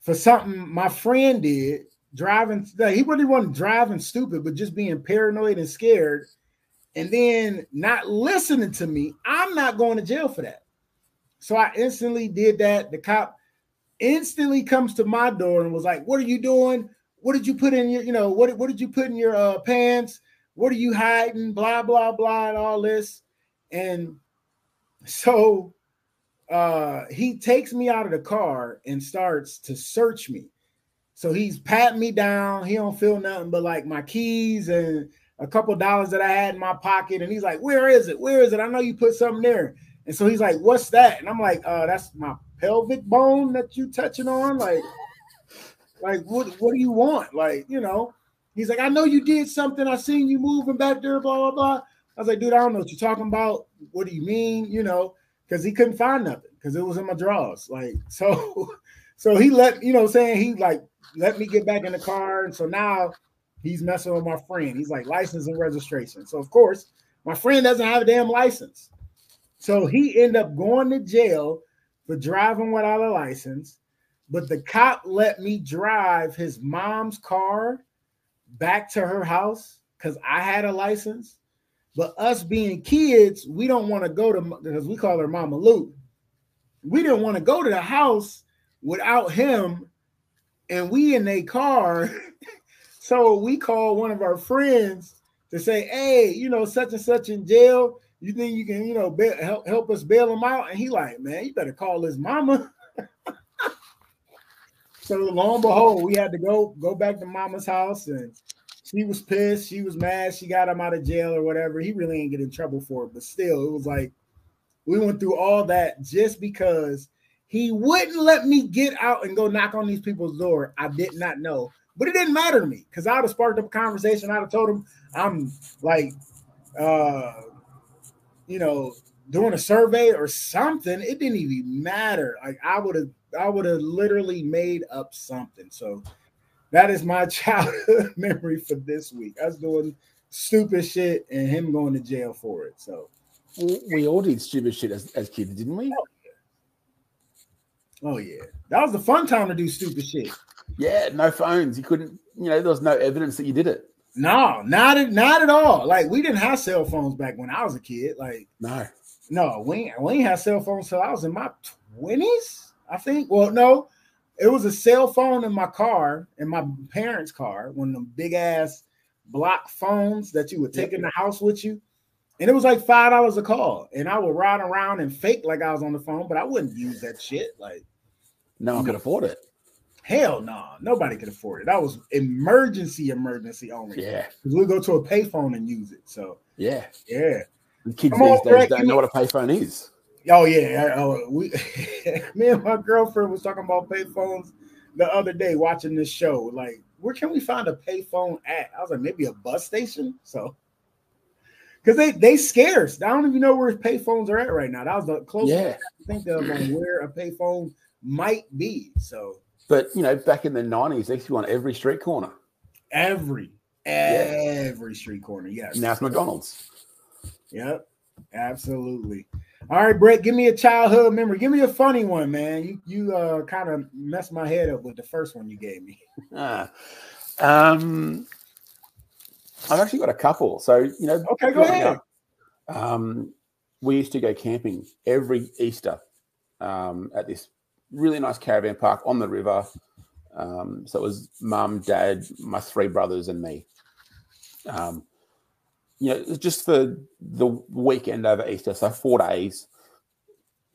S2: for something my friend did driving. He really wasn't driving stupid, but just being paranoid and scared, and then not listening to me. I'm not going to jail for that. So I instantly did that. The cop instantly comes to my door and was like, "What are you doing? What did you put in your, you know, what what did you put in your uh, pants? What are you hiding? Blah blah blah, and all this." And so uh, he takes me out of the car and starts to search me. So he's patting me down. He don't feel nothing but like my keys and a couple dollars that I had in my pocket. And he's like, "Where is it? Where is it? I know you put something there." And so he's like, "What's that?" And I'm like, "Uh, that's my pelvic bone that you touching on." Like, like what? What do you want? Like, you know? He's like, "I know you did something. I seen you moving back there." Blah blah blah. I was like, "Dude, I don't know what you're talking about. What do you mean?" You know? Because he couldn't find nothing because it was in my drawers. Like, so, so he let you know, saying he like let me get back in the car, and so now he's messing with my friend. He's like license and registration. So of course, my friend doesn't have a damn license. So he ended up going to jail for driving without a license. But the cop let me drive his mom's car back to her house because I had a license. But us being kids, we don't want to go to because we call her Mama Lou. We didn't want to go to the house without him, and we in a car. so we called one of our friends to say, "Hey, you know, such and such in jail. You think you can, you know, help help us bail him out?" And he like, "Man, you better call his mama." So lo and behold, we had to go go back to mama's house and she was pissed. She was mad. She got him out of jail or whatever. He really ain't get in trouble for it, but still, it was like we went through all that just because he wouldn't let me get out and go knock on these people's door. I did not know, but it didn't matter to me because I would have sparked up a conversation. I'd have told him I'm like, uh, you know, doing a survey or something. It didn't even matter. Like I would have, I would have literally made up something. So that is my childhood memory for this week. I was doing stupid shit and him going to jail for it. So
S3: we all did stupid shit as, as kids, didn't we?
S2: Oh, oh yeah, that was the fun time to do stupid shit.
S3: Yeah, no phones. You couldn't. You know, there was no evidence that you did it.
S2: No, not at not at all. Like we didn't have cell phones back when I was a kid. Like
S3: no,
S2: no, we we ain't have cell phones till I was in my twenties. I think. Well, no, it was a cell phone in my car, in my parents' car, one of them big ass block phones that you would take yep. in the house with you. And it was like five dollars a call. And I would ride around and fake like I was on the phone, but I wouldn't use that shit. Like
S3: no one could afford it.
S2: Hell no, nah, nobody could afford it. That was emergency, emergency only.
S3: Yeah.
S2: Because we go to a payphone and use it. So
S3: yeah.
S2: Yeah.
S3: The kids these days don't know what a payphone is.
S2: Oh yeah, oh, we me and my girlfriend was talking about payphones the other day watching this show. Like, where can we find a payphone at? I was like, maybe a bus station. So, because they they scarce. I don't even know where payphones are at right now. That was the closest
S3: yeah.
S2: I think of on where a payphone might be. So,
S3: but you know, back in the nineties, they used to be on every street corner.
S2: Every every yeah. street corner. Yes.
S3: Now it's McDonald's.
S2: Yep. Absolutely. All right, Brett, give me a childhood memory. Give me a funny one, man. You you uh kind of messed my head up with the first one you gave me.
S3: ah. Um I've actually got a couple. So, you know,
S2: okay, go ahead.
S3: Up, um we used to go camping every Easter um, at this really nice caravan park on the river. Um, so it was mum, dad, my three brothers, and me. Um, you know, just for the weekend over Easter, so four days,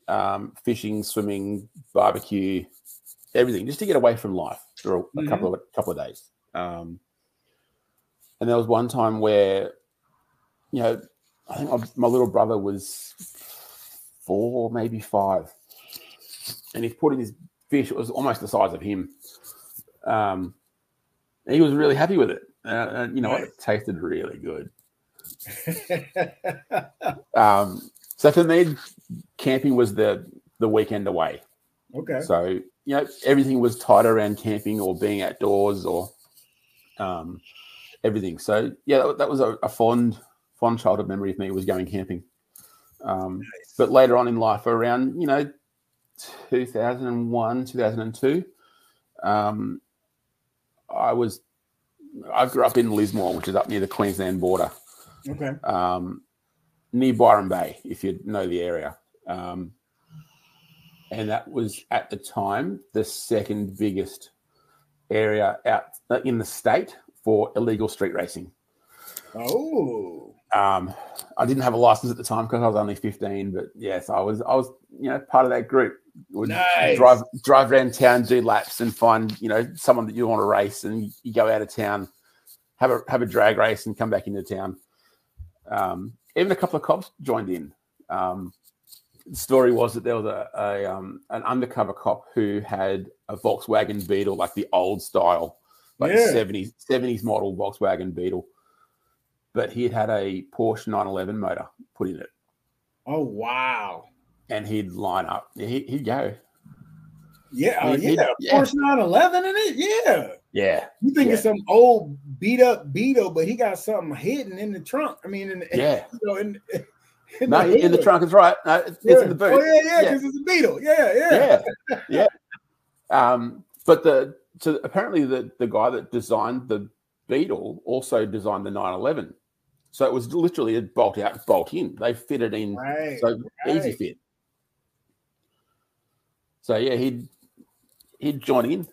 S3: um, fishing, swimming, barbecue, everything, just to get away from life for a, a mm-hmm. couple of a couple of days. Um, and there was one time where, you know, I think my, my little brother was four, maybe five, and he's putting his fish. It was almost the size of him. Um, he was really happy with it, uh, and you know, nice. it tasted really good. Um, so for me, camping was the the weekend away.
S2: Okay.
S3: So you know everything was tied around camping or being outdoors or um, everything. So yeah, that, that was a, a, fond fond childhood memory of me was going camping. Um, nice. But later on in life, around you know 2001, 2002, um, I was I grew up in Lismore, which is up near the Queensland border.
S2: Okay.
S3: Um, near Byron Bay, if you know the area. Um, and that was at the time the second biggest area out uh, in the state for illegal street racing.
S2: Oh,
S3: Um, I didn't have a license at the time because I was only 15, but yes, I was, I was, you know, part of that group. Would
S2: Nice.
S3: drive, drive around town, do laps, and find, you know, someone that you want to race, and you go out of town, have a have a drag race, and come back into town. Um, even a couple of cops joined in. Um, the story was that there was a, a um, an undercover cop who had a Volkswagen Beetle, like the old style, like
S2: Yeah.
S3: 70s 70s model Volkswagen Beetle. But he had had a Porsche 911 motor put in it,
S2: oh wow.
S3: and he'd line up. He, he'd go,
S2: Yeah,
S3: he-
S2: yeah.
S3: yeah.
S2: Porsche 911 in it. Yeah.
S3: Yeah,
S2: You think
S3: Yeah.
S2: it's some old beat up Beetle, but he got something hidden in the trunk. I mean, in the,
S3: yeah.
S2: you know, in, in
S3: No, in the trunk is right. No, it's,
S2: Yeah.
S3: it's in the boot.
S2: Oh yeah, yeah,
S3: Yeah.
S2: because it's a Beetle. Yeah, yeah.
S3: yeah, yeah. Um, but the so apparently the the guy that designed the Beetle also designed the 911. So it was literally a bolt out, bolt in. They fitted in
S2: Right.
S3: so easy fit. So yeah, he'd he'd join in.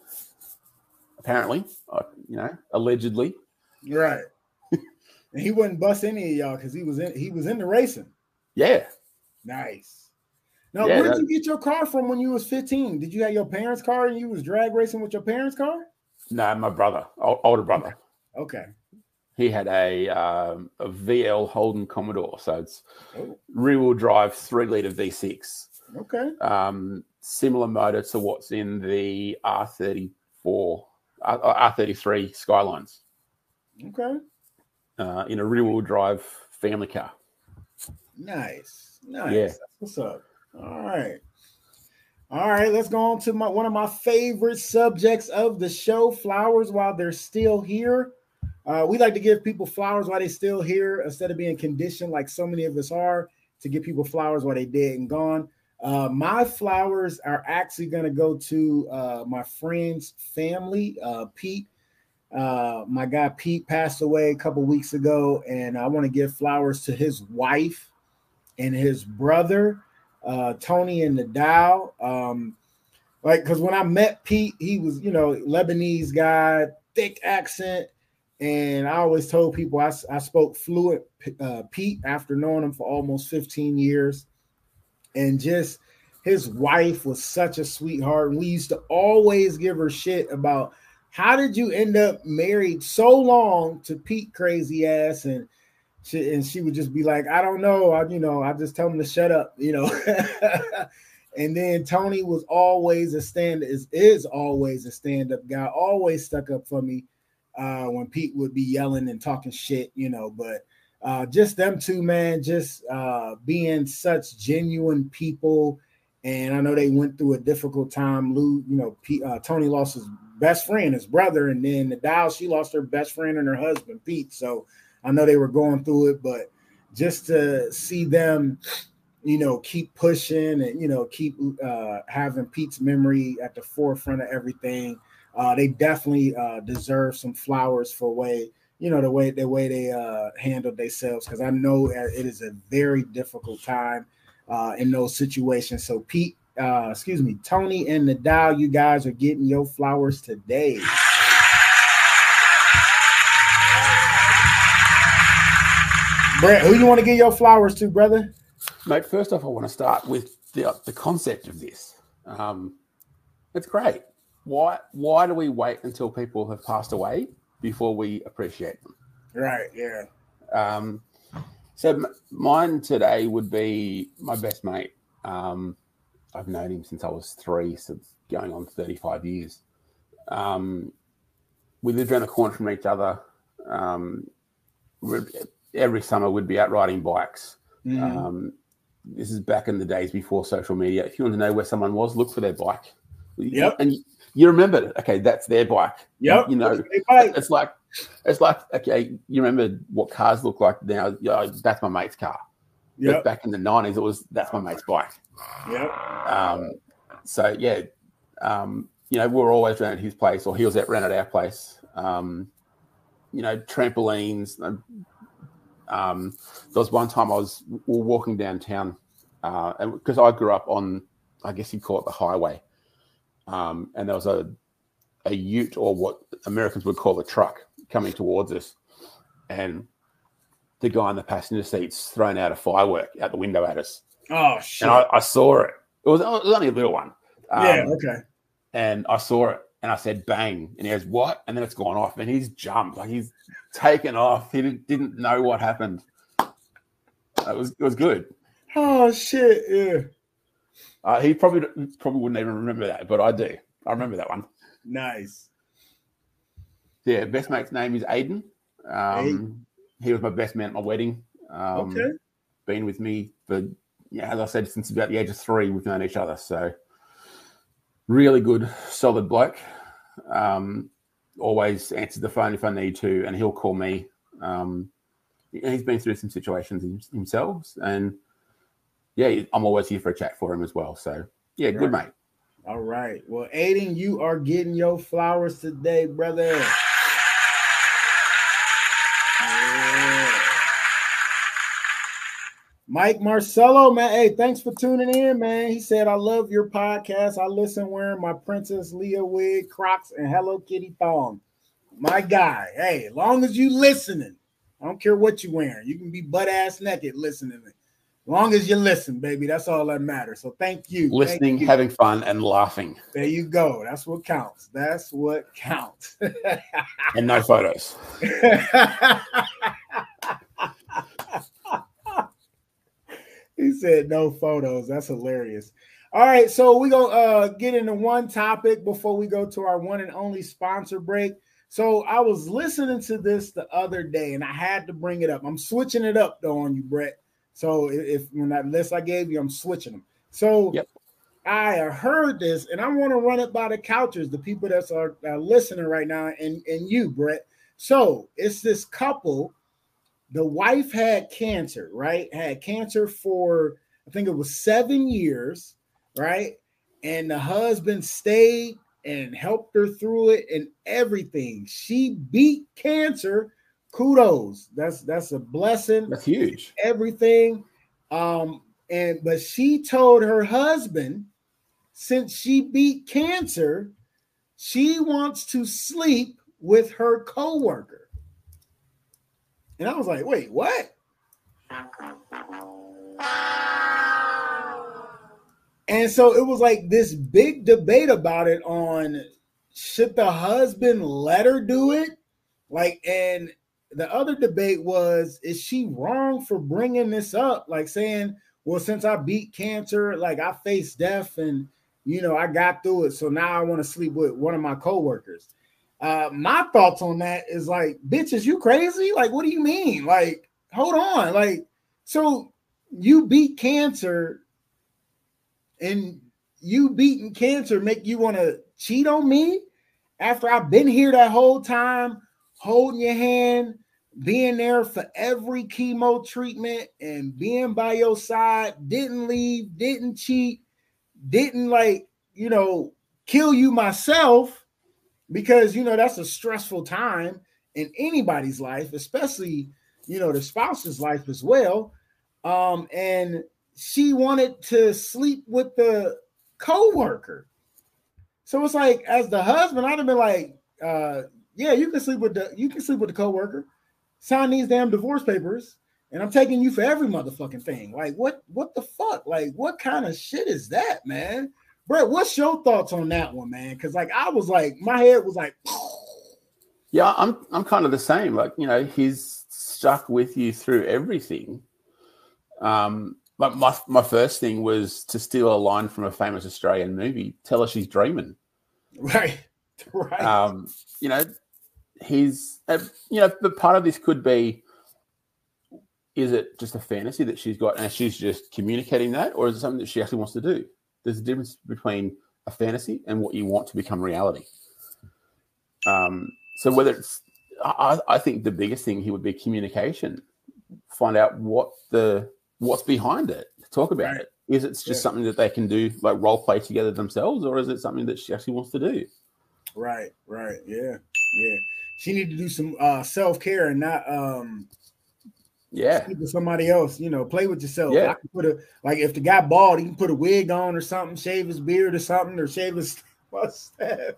S3: Apparently, uh, you know, allegedly.
S2: Right. and he wouldn't bust any of y'all because he was in he was in the racing.
S3: Yeah,
S2: Nice. Now,
S3: Yeah,
S2: where did you get your car from when you was 15? Did you have your parents' car and you was drag racing with your parents' car?
S3: no, my brother, older brother,
S2: Okay.
S3: he had a um, a VL Holden Commodore, so it's
S2: Oh,
S3: rear wheel drive, three liter V6.
S2: okay.
S3: um, similar motor to what's in the R34, R- R33 Skylines
S2: Okay.
S3: uh, in a rear wheel drive family car.
S2: Nice. Nice.
S3: Yeah.
S2: What's up. All right. All right, let's go on to my one of my favorite subjects of the show, flowers while they're still here. Uh, we like to give people flowers while they're still here instead of being conditioned like so many of us are to give people flowers while they're dead and gone. Uh, my flowers are actually going to go to uh, my friend's family, uh, Pete. Uh, my guy Pete passed away a couple weeks ago, and I want to give flowers to his wife and his brother, uh, Tony and Nadal. Um, like, because when I met Pete, he was, you know, Lebanese guy, thick accent. And I always told people I, I spoke fluent Pete after knowing him for almost 15 years. And just his wife was such a sweetheart. We used to always give her shit about how did you end up married so long to Pete crazy ass and she and she would just be like, I don't know. I, you know, I just tell him to shut up, you know. and then Tony was always a stand is is always a stand-up guy, always stuck up for me uh when Pete would be yelling and talking shit, you know, but uh just them two, man, just uh being such genuine people. And I know they went through a difficult time. Lou, you know, Pete, uh, Tony lost his best friend, his brother, and then Nadal, she lost her best friend and her husband, Pete. So I know they were going through it, but just to see them, you know, keep pushing and you know keep uh, having Pete's memory at the forefront of everything, uh, they definitely uh, deserve some flowers for way you know the way the way they uh, handled themselves because I know it is a very difficult time uh, in those situations. So Pete, uh, excuse me, Tony and Nadal, you guys are getting your flowers today. Brett, who you want to give your flowers to, brother?
S3: Mate, first off, I want to start with the, the concept of this. Um, it's great. Why why do we wait until people have passed away before we appreciate them?
S2: Right, yeah.
S3: Um, so m- mine today would be my best mate. Um, I've known him since I was three, so it's going on 35 years. Um, we lived around the corner from each other. Um, every summer we'd be out riding bikes.
S2: Mhm.
S3: Um, this is back in the days before social media. If you want to know where someone was, look for their bike.
S2: Yep.
S3: And you, remember, okay, that's their bike.
S2: Yeah,
S3: You know, it's like it's like okay, you remember what cars look like now? Yeah, that's my mate's car.
S2: Yep.
S3: back in the nineties, it was that's my mate's bike.
S2: Yeah.
S3: Um, so yeah, um, you know, we were always around at his place, or he was at around at our place. Um, you know, trampolines. Um, there was one time I was we were walking downtown, uh, and because I grew up on, I guess you'd call it the highway, um, and there was a a Ute or what Americans would call a truck coming towards us, and the guy in the passenger seat's thrown out a firework out the window at us.
S2: Oh shit.
S3: And I, I saw it. It was, it was only a little one. Um,
S2: yeah, okay.
S3: And I saw it and I said, bang. And he goes, what? And then it's gone off. And he's jumped. Like he's taken off. He didn't, didn't know what happened. It was, it was good.
S2: Oh shit. Yeah.
S3: Uh, he probably probably wouldn't even remember that, but I do. I remember that one.
S2: Nice.
S3: Yeah, best mate's name is Aiden. Um. He was my best man at my wedding. Um,
S2: Okay.
S3: Been with me for, yeah, as I said, since about the age of three, we've known each other. So, really good, solid bloke. Um, always answers the phone if I need to, and he'll call me. Um, he's been through some situations himself, and yeah, I'm always here for a chat for him as well. So, yeah, good mate.
S2: All right. Well, Aiden, you are getting your flowers today, brother. Yeah. Mike Marcello, man. Hey, thanks for tuning in, man. He said, I love your podcast. I listen wearing my Princess Leia wig, Crocs, and Hello Kitty thong. My guy. Hey, long as you listening, I don't care what you wearing. You can be butt ass naked listening. Long as you listen, baby, that's all that matters. So thank you. Thank
S3: Listening,
S2: you.
S3: having fun, and laughing,
S2: There you go. That's what counts. That's what counts.
S3: and no photos.
S2: he said no photos. That's hilarious. All right, so we go uh get into one topic before we go to our one and only sponsor break. So I was listening to this the other day and I had to bring it up. I'm switching it up though on you, Brett. So if, if when that list I gave you, I'm switching them. So
S3: Yep.
S2: I heard this and I want to run it by the couchers, the people that are, are listening right now, and, and you, Brett. So it's this couple. The wife had cancer, right? Had cancer for I think it was seven years, right? And the husband stayed and helped her through it and everything. She beat cancer. Kudos. That's that's a blessing
S3: That's huge.
S2: everything. Um, and but she told her husband, since she beat cancer, she wants to sleep with her coworker. And I was like, wait, what? And so it was like this big debate about it on should the husband let her do it? Like, and the other debate was is she wrong for bringing this up? Like saying well since i beat cancer like i faced death and you know i got through it so now i want to sleep with one of my coworkers. Uh my thoughts on that is like bitch is you crazy? Like what do you mean? Like hold on. Like so you beat cancer and you beating cancer make you want to cheat on me after i've been here that whole time holding your hand, being there for every chemo treatment and being by your side, didn't leave, didn't cheat, didn't like, you know, kill you myself because, you know, that's a stressful time in anybody's life, especially, you know, the spouse's life as well. Um, and she wanted to sleep with the co-worker. So it's like, as the husband, I'd have been like, uh, yeah, you can sleep with the you can sleep with the coworker. Sign these damn divorce papers, and I'm taking you for every motherfucking thing. Like, what what the fuck? Like, what kind of shit is that, man? Brett, what's your thoughts on that one, man? Because like I was like, my head was like,
S3: Yeah, I'm I'm kind of the same. Like, you know, he's stuck with you through everything. Um, like my my first thing was to steal a line from a famous Australian movie. Tell her she's dreaming.
S2: right, right,
S3: Um, you know, he's uh, you know, but part of this could be is it just a fantasy that she's got and she's just communicating that, or is it something that she actually wants to do? There's a difference between a fantasy and what you want to become reality. Um, so whether it's, I, I think the biggest thing here would be communication. Find out what the what's behind it. Talk about
S2: Right.
S3: it. Is it just
S2: Yeah.
S3: something that they can do, like role play together themselves, or is it something that she actually wants to do?
S2: right, right, yeah, yeah. She need to do some uh self care and not um
S3: Yeah,
S2: with somebody else. You know, play with yourself.
S3: Yeah.
S2: Put a like if the guy bald, he can put a wig on or something, shave his beard or something, or shave his mustache.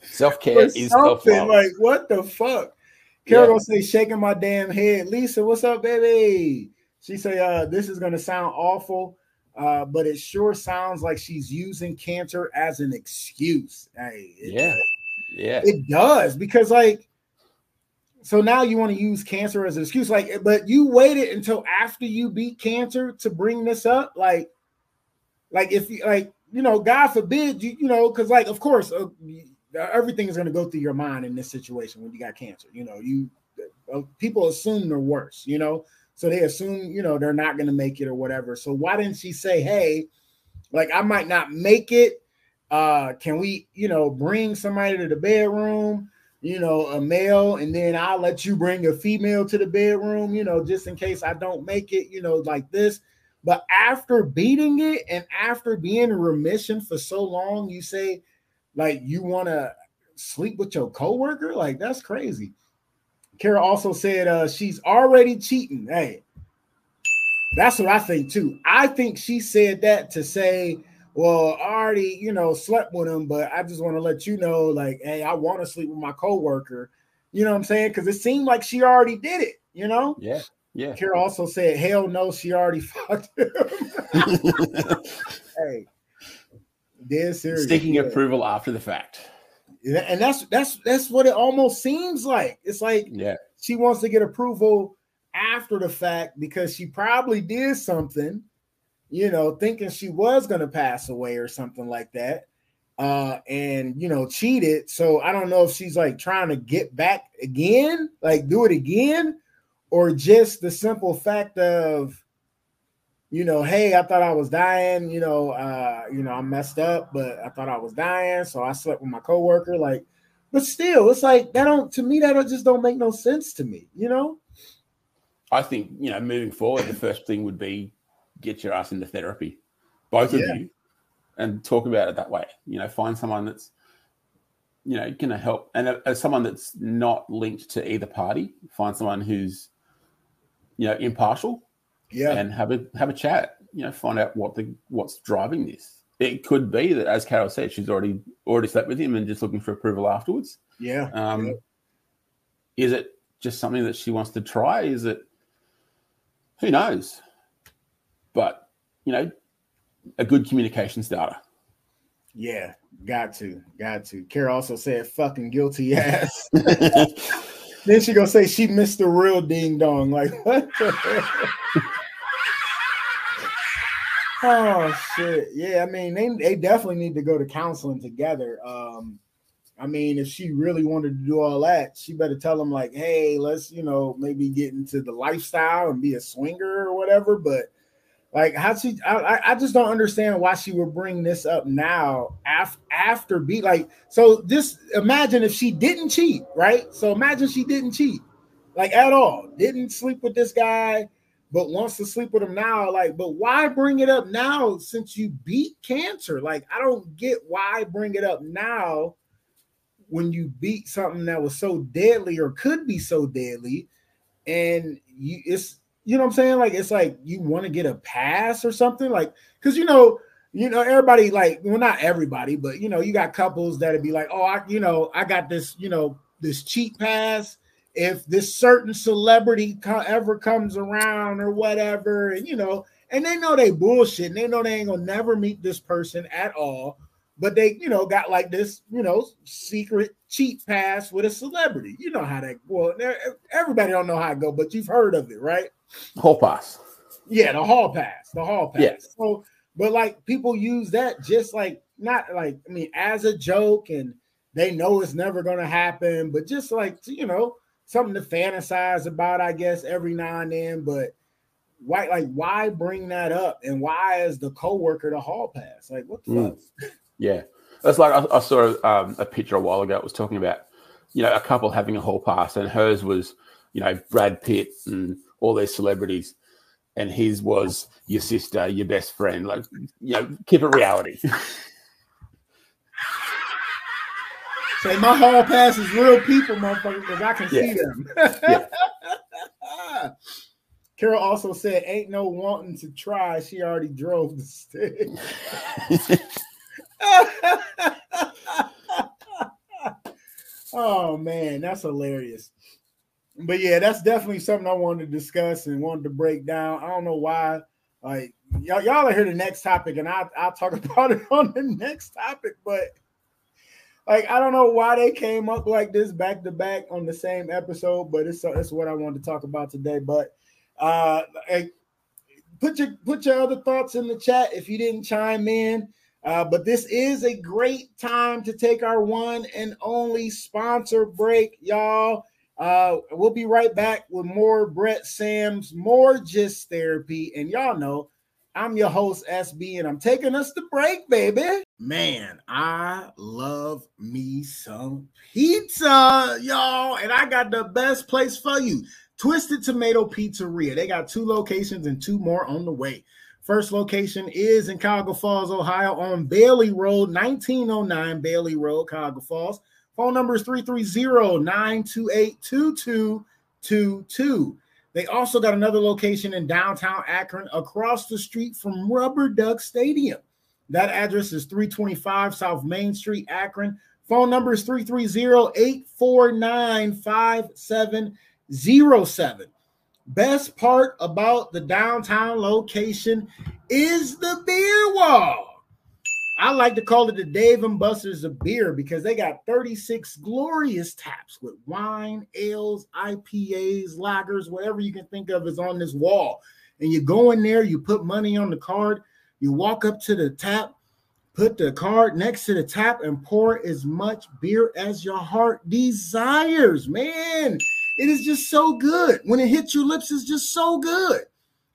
S3: self care is
S2: something like what the fuck Carol
S3: Yeah.
S2: gonna say shaking my damn head. Lisa, what's up, baby? She say, uh, this is gonna sound awful, uh, but it sure sounds like she's using cancer as an excuse. Hey,
S3: Yeah. Yeah.
S2: it does because like so now you want to use cancer as an excuse like but you waited until after you beat cancer to bring this up like like if you like you know god forbid you you know because like of course uh, everything is going to go through your mind in this situation when you got cancer you know you uh, people assume they're worse you know so they assume you know they're not going to make it or whatever so why didn't she say hey like i might not make it uh can we you know bring somebody to the bedroom you know a male and then i'll let you bring a female to the bedroom you know just in case i don't make it you know like this. But after beating it and after being in remission for so long you say like you want to sleep with your coworker? Like that's crazy. Kara also said uh she's already cheating. Hey that's what i think too. I think she said that to say well, I already, you know, slept with him, but I just want to let you know, like, hey, I want to sleep with my coworker. You know what I'm saying? Because it seemed like she already did it, you know?
S3: Yeah. Yeah.
S2: Kara also said, hell no, she already fucked him. hey, dead serious.
S3: Seeking
S2: yeah.
S3: approval after the fact.
S2: And that's that's that's what it almost seems like. It's like
S3: Yeah.
S2: she wants to get approval after the fact because she probably did something, you know, thinking she was going to pass away or something like that. Uh, and you know, cheated. So I don't know if she's like trying to get back again, like do it again, or just the simple fact of, you know, hey, I thought I was dying, you know, uh, you know, I messed up, but I thought I was dying, so I slept with my coworker. Like, but still, it's like that don't to me, that just don't make no sense to me, you know?
S3: I think, you know, moving forward, the first thing would be get your ass into therapy, both
S2: Yeah.
S3: of you, and talk about it that way. You know, find someone that's, you know, going to help. And uh, as someone that's not linked to either party, find someone who's, you know, impartial
S2: Yeah.
S3: and have a have a chat. You know, find out what the what's driving this. It could be that, as Carol said, she's already already slept with him and just looking for approval afterwards.
S2: Yeah.
S3: Um,
S2: Yep.
S3: Is it just something that she wants to try? Is it who knows? But you know, a good communication starter.
S2: Yeah. Got to. Got to. Kara also said fucking guilty ass. then she gonna say she missed the real ding dong. Like what the? Oh shit. Yeah, I mean they, they definitely need to go to counseling together. Um I mean, if she really wanted to do all that, she better tell them like, hey, let's, you know, maybe get into the lifestyle and be a swinger or whatever. But like, how she, I, I- just don't understand why she would bring this up now after after be like. So just imagine if she didn't cheat, right? So imagine she didn't cheat, like at all, didn't sleep with this guy, but wants to sleep with him now. Like, but why bring it up now since you beat cancer? Like, I don't get why bring it up now when you beat something that was so deadly or could be so deadly and you it's you know what i'm saying? Like it's like you want to get a pass or something like because you know you know everybody like well not everybody but you know you got couples that'd be like oh i you know i got this you know this cheat pass. If this certain celebrity co- ever comes around or whatever and you know and they know they bullshit and they know they ain't gonna never meet this person at all but they, you know, got like this, you know, secret cheat pass with a celebrity. You know how that well, everybody don't know how it go, but you've heard of it, right?
S3: Hall pass.
S2: Yeah, the hall pass, the hall pass.
S3: Yeah.
S2: So, but like people use that just like not like I mean as a joke, and they know it's never gonna happen, but just like you know something to fantasize about, I guess every now and then. But why, like, why bring that up, and why is the coworker the hall pass? Like, what the
S3: Mm.
S2: fuck?
S3: Yeah, that's like I, I saw um, a picture a while ago. It was talking about you know a couple having a hall pass, and hers was you know Brad Pitt and all these celebrities, and his was your sister, your best friend. Like you know, keep it reality.
S2: Say my hall pass is real people, motherfucker, because I can see them.
S3: Yeah.
S2: Carol also said, "Ain't no wanting to try. She already drove the stick." oh man, that's hilarious. but yeah, that's definitely something I wanted to discuss and wanted to break down. I don't know why. Like y'all, y'all are here the next topic, and I I'll talk about it on the next topic. But like I don't know why they came up like this back to back on the same episode, but it's it's what I wanted to talk about today. But uh, put your put your other thoughts in the chat if you didn't chime in. Uh, but this is a great time to take our one and only sponsor break, y'all. Uh, we'll be right back with more Brett Sams, more Just Therapy. And y'all know I'm your host, SB, and I'm taking us to break, baby. Man, I love me some pizza, y'all. And I got the best place for you Twisted Tomato Pizzeria. They got two locations and two more on the way. First location is in Cuyahoga Falls, Ohio, on Bailey Road, 1909 Bailey Road, Cuyahoga Falls. Phone number is 330 928 2222. They also got another location in downtown Akron across the street from Rubber Duck Stadium. That address is 325 South Main Street, Akron. Phone number is 330 849 5707. Best part about the downtown location is the beer wall. I like to call it the Dave and Buster's of beer because they got 36 glorious taps with wine, ales, IPAs, lagers, whatever you can think of is on this wall. And you go in there, you put money on the card, you walk up to the tap, put the card next to the tap, and pour as much beer as your heart desires. Man, it is just so good. When it hits your lips, it's just so good.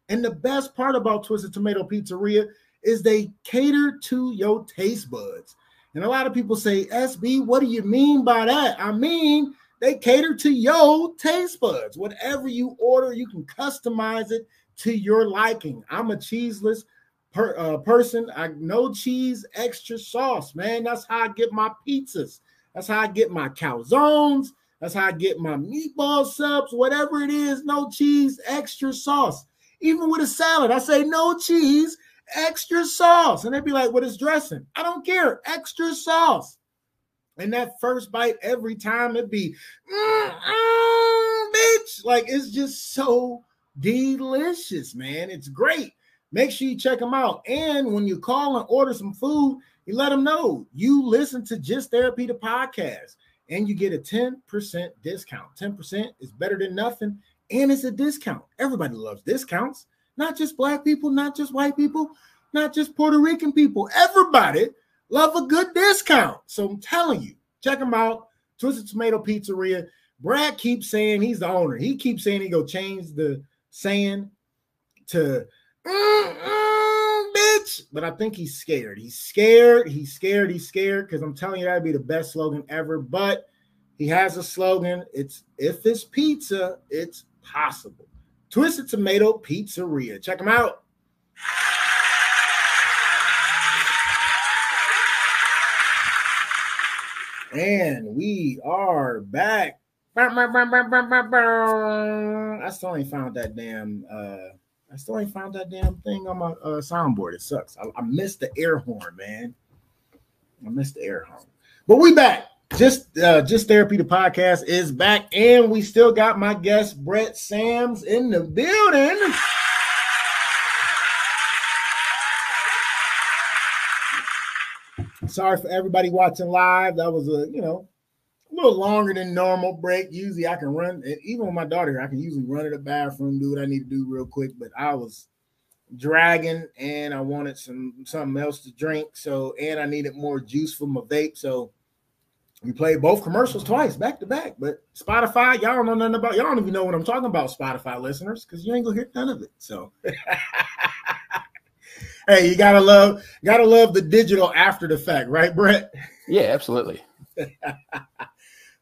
S2: And the best part about Twisted Tomato Pizzeria is they cater to your taste buds. And a lot of people say, SB, what do you mean by that? I mean, they cater to your taste buds. Whatever you order, you can customize it to your liking. I'm a cheeseless per, uh, person. I no cheese, extra sauce, man. That's how I get my pizzas. That's how I get my calzones. That's how I get my meatball subs, whatever it is, no cheese, extra sauce. Even with a salad, I say no cheese, extra sauce. And they'd be like, what is dressing? I don't care, extra sauce. And that first bite, every time it'd be, bitch. Like it's just so delicious, man. It's great. Make sure you check them out. And when you call and order some food, you let them know you listen to Just Therapy, the podcast and you get a 10% discount. 10% is better than nothing, and it's a discount. Everybody loves discounts, not just black people, not just white people, not just Puerto Rican people. Everybody love a good discount. So I'm telling you, check them out. Twisted Tomato Pizzeria. Brad keeps saying he's the owner. He keeps saying he go change the saying to mm, but I think he's scared. He's scared. He's scared. He's scared because I'm telling you that'd be the best slogan ever. But he has a slogan. It's if it's pizza, it's possible. Twisted Tomato Pizzeria. Check them out. And we are back. I still ain't found that damn uh I still ain't found that damn thing on my uh, soundboard. It sucks. I, I missed the air horn, man. I missed the air horn. But we back. Just uh, Just Therapy, the podcast is back, and we still got my guest Brett Sams in the building. Sorry for everybody watching live. That was a you know a little longer than normal break. Usually I can run, even with my daughter, I can usually run to the bathroom, do what I need to do real quick. But I was dragging, and I wanted some something else to drink. So, and I needed more juice for my vape. So we played both commercials twice, back to back. But Spotify, y'all don't know nothing about. Y'all don't even know what I'm talking about, Spotify listeners, because you ain't gonna hear none of it. So, hey, you gotta love, gotta love the digital after the fact, right, Brett?
S3: Yeah, absolutely.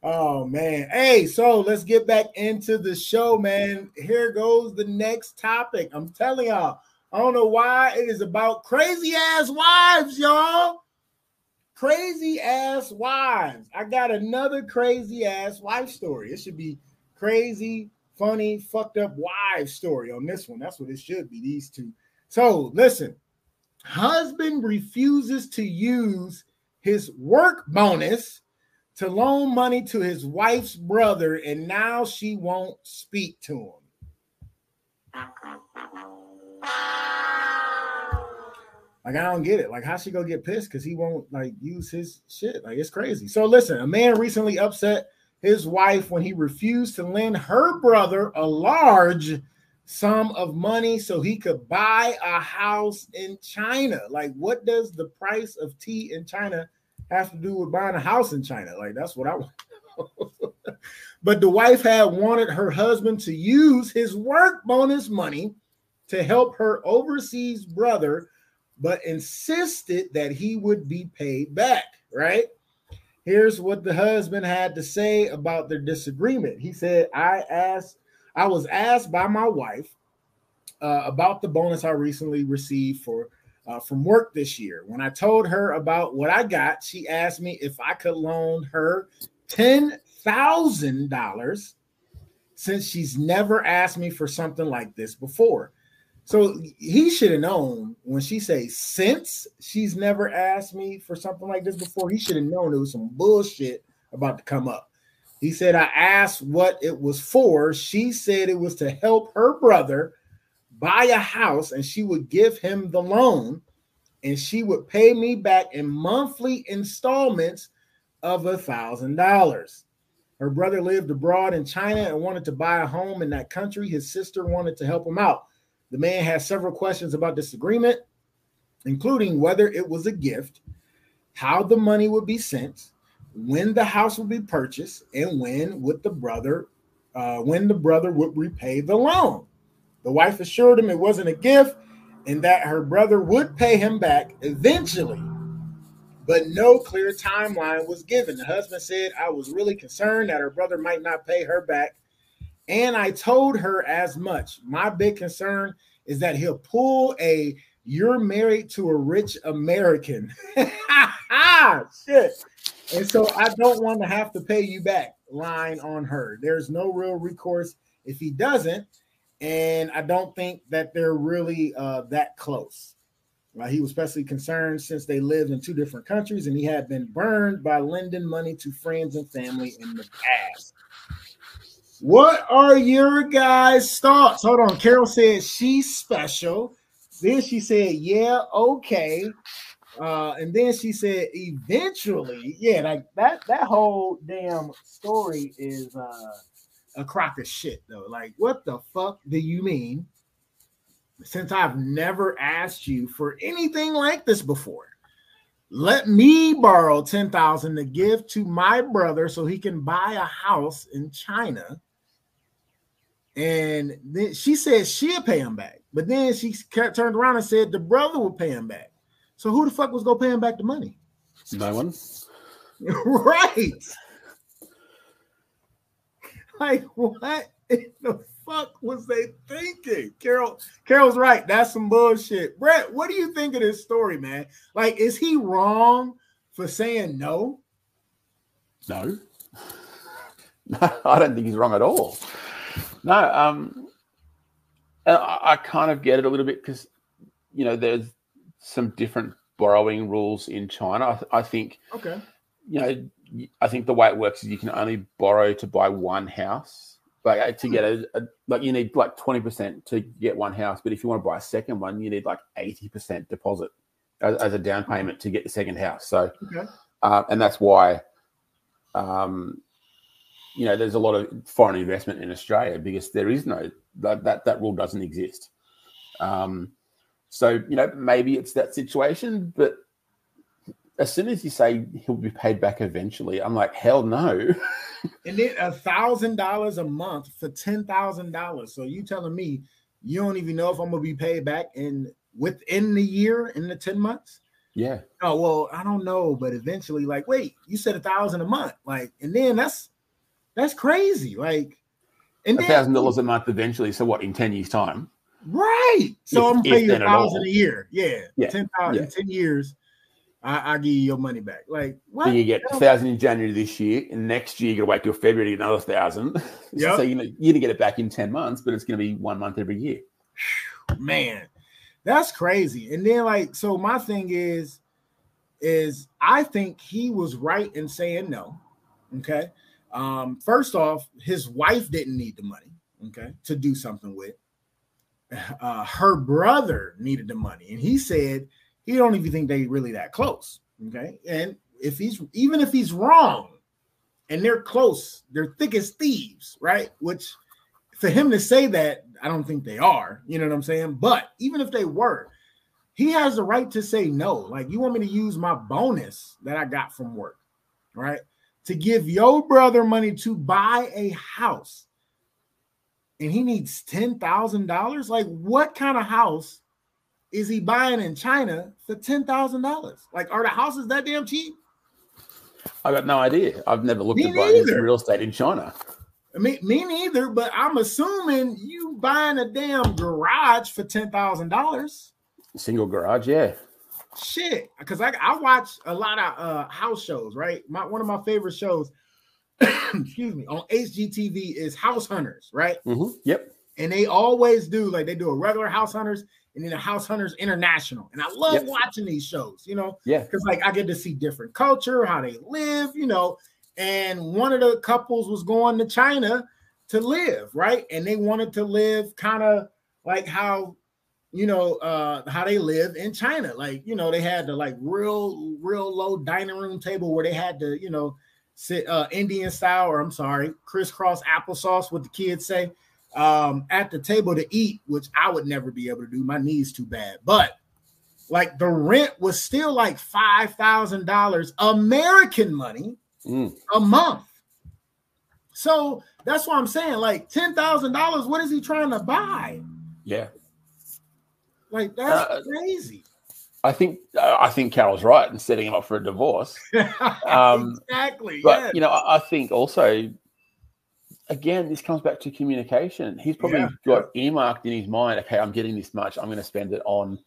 S2: oh man, hey, so let's get back into the show, man. Here goes the next topic. I'm telling y'all, I don't know why it is about crazy ass wives, y'all crazy ass wives. I got another crazy ass wife story. It should be crazy, funny, fucked up wife story on this one. That's what it should be. These two. So listen, husband refuses to use his work bonus to loan money to his wife's brother, and now she won't speak to him. Like I don't get it. Like how she go get pissed because he won't like use his shit. Like it's crazy. So listen, a man recently upset his wife when he refused to lend her brother a large sum of money so he could buy a house in China. Like, what does the price of tea in China have to do with buying a house in China? Like, that's what I want. but the wife had wanted her husband to use his work bonus money to help her overseas brother but insisted that he would be paid back, right? Here's what the husband had to say about their disagreement. He said, I asked, I was asked by my wife uh, about the bonus I recently received for uh, from work this year. When I told her about what I got, she asked me if I could loan her ten thousand dollars since she's never asked me for something like this before. So he should have known when she say since she's never asked me for something like this before. He should have known it was some bullshit about to come up. He said I asked what it was for. She said it was to help her brother buy a house and she would give him the loan and she would pay me back in monthly installments of a thousand dollars. Her brother lived abroad in China and wanted to buy a home in that country. His sister wanted to help him out. The man has several questions about this agreement, including whether it was a gift, how the money would be sent, when the house would be purchased, and when would the brother, uh, when the brother would repay the loan. The wife assured him it wasn't a gift and that her brother would pay him back eventually, but no clear timeline was given. The husband said, I was really concerned that her brother might not pay her back and I told her as much. My big concern is that he'll pull a you're married to a rich American. Shit. And so I don't want to have to pay you back line on her. There's no real recourse if he doesn't. And I don't think that they're really uh, that close. Uh, he was especially concerned since they lived in two different countries and he had been burned by lending money to friends and family in the past. What are your guys' thoughts? Hold on. Carol said she's special. Then she said, yeah, okay. Uh, and then she said, eventually, yeah, like that that whole damn story is uh a crock of shit though. Like, what the fuck do you mean? Since I've never asked you for anything like this before, let me borrow 10,000 to give to my brother so he can buy a house in China and then she said she'll pay him back. But then she turned around and said the brother would pay him back. So who the fuck was gonna pay him back the money?
S3: No one.
S2: right. Like what in the fuck was they thinking? Carol, Carol's right. That's some bullshit. Brett, what do you think of this story, man? Like, is he wrong for saying no?
S3: No. No, I don't think he's wrong at all. No, um, I, I kind of get it a little bit because you know there's some different borrowing rules in China. I, I think.
S2: Okay.
S3: You know, I think the way it works is you can only borrow to buy one house. Like to get a, a like you need like twenty percent to get one house, but if you want to buy a second one, you need like eighty percent deposit as, as, a down payment to get the second house. So,
S2: okay.
S3: uh, and that's why um, you know, there's a lot of foreign investment in Australia because there is no that that, that rule doesn't exist. Um, so you know, maybe it's that situation, but as soon as you say he'll be paid back eventually, I'm like, hell no.
S2: and then a thousand dollars a month for ten thousand dollars. So you telling me you don't even know if I'm gonna be paid back in within the year in the 10 months?
S3: Yeah.
S2: Oh well, I don't know, but eventually, like, wait, you said a thousand a month, like, and then that's that's crazy. Like,
S3: and a thousand dollars a month eventually. So what? In ten years' time,
S2: right? So if, I'm paying you a thousand a year. Yeah,
S3: yeah.
S2: ten thousand yeah. ten years. I, I give you your money back. Like, what?
S3: Then you get a thousand in January this year, and next year you got to wait till February to get another thousand. Yep. so you know you're gonna get it back in ten months, but it's gonna be one month every year.
S2: Man, that's crazy. And then like, so my thing is, is I think he was right in saying no Okay. Um, first off, his wife didn't need the money, okay, to do something with. Uh, her brother needed the money, and he said he don't even think they really that close. Okay, and if he's even if he's wrong, and they're close, they're thick as thieves, right? Which for him to say that, I don't think they are. You know what I'm saying? But even if they were, he has the right to say no. Like, you want me to use my bonus that I got from work, right? To give your brother money to buy a house. And he needs $10,000. Like, what kind of house is he buying in China for $10,000? Like, are the houses that damn cheap?
S3: I got no idea. I've never looked
S2: Me
S3: at buying real estate in China.
S2: Me, me neither, but I'm assuming you buying a damn garage for $10,000.
S3: Single garage, yeah.
S2: shit because I, I watch a lot of uh house shows right my one of my favorite shows excuse me on hgtv is house hunters right
S3: hmm Yep.
S2: And they always do like they do a regular house hunters and then a house hunters international and i love
S3: Yep.
S2: watching these shows you know
S3: Yeah.
S2: because like i get to see different culture how they live you know and one of the couples was going to china to live right and they wanted to live kind of like how you know uh how they live in china like you know they had the like real real low dining room table where they had to you know sit uh indian style or i'm sorry crisscross applesauce what the kids say um at the table to eat which i would never be able to do. My knees too bad. But like the rent was still like five thousand dollars american money
S3: Mm.
S2: a month. So that's what i'm saying. Like ten thousand dollars what is he trying to buy?
S3: Yeah.
S2: like that's
S3: Uh,
S2: crazy.
S3: I think uh, I think Carol's right in setting him up for a divorce. Um,
S2: exactly
S3: But
S2: yeah.
S3: you know, I think also, again, this comes back to communication. He's probably
S2: Yeah.
S3: got earmarked in his mind. Okay, I'm getting this much. I'm going to spend it on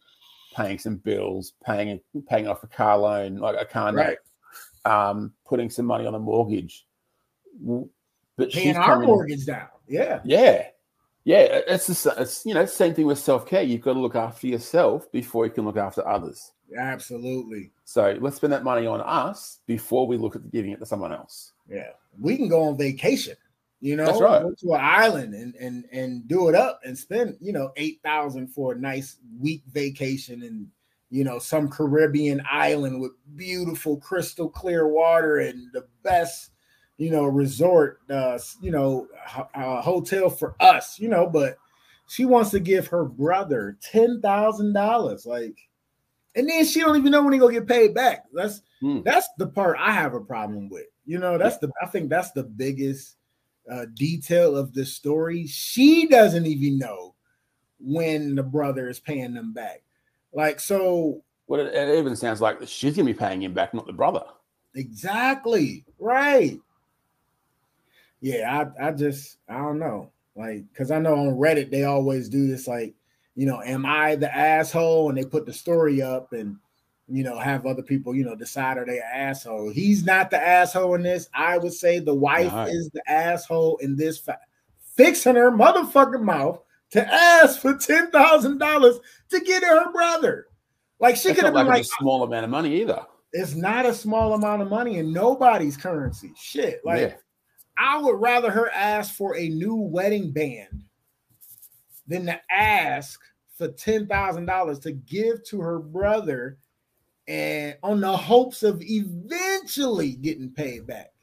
S3: paying some bills, paying paying off a car loan, like a car note,
S2: Right.
S3: um, putting some money on a mortgage. But
S2: paying
S3: she's
S2: our mortgage down yeah
S3: Yeah. Yeah, it's the it's you know same thing with self care. You've got to look after yourself before you can look after others.
S2: absolutely
S3: So let's spend that money on us before we look at giving it to someone else.
S2: yeah we can go on vacation you know
S3: That's right.
S2: go to an island and and and do it up and spend you know 8000 for a nice week vacation and you know some caribbean island with beautiful crystal clear water and the best you know resort uh you know uh, hotel for us you know but she wants to give her brother ten thousand dollars like and then she don't even know when he gonna get paid back that's
S3: Hmm.
S2: that's the part i have a problem with you know that's the i think that's the biggest uh detail of the story she doesn't even know when the brother is paying them back like so
S3: Well, it, it even sounds like she's going to be paying him back, not the brother.
S2: Exactly. Right. Yeah, I, I just I don't know. Like, cause I know on Reddit they always do this, like, you know, am I the asshole? And they put the story up and you know, have other people, you know, decide are they an asshole. He's not the asshole in this. I would say the wife
S3: No.
S2: is the asshole in this fa- fixing her motherfucking mouth to ask for ten thousand dollars to get her brother. Like she could have been
S3: like,
S2: like,
S3: a small amount of money either.
S2: it's not a small amount of money in nobody's currency. Shit. Like
S3: yeah.
S2: I would rather her ask for a new wedding band than to ask for ten thousand dollars to give to her brother and on the hopes of eventually getting paid back.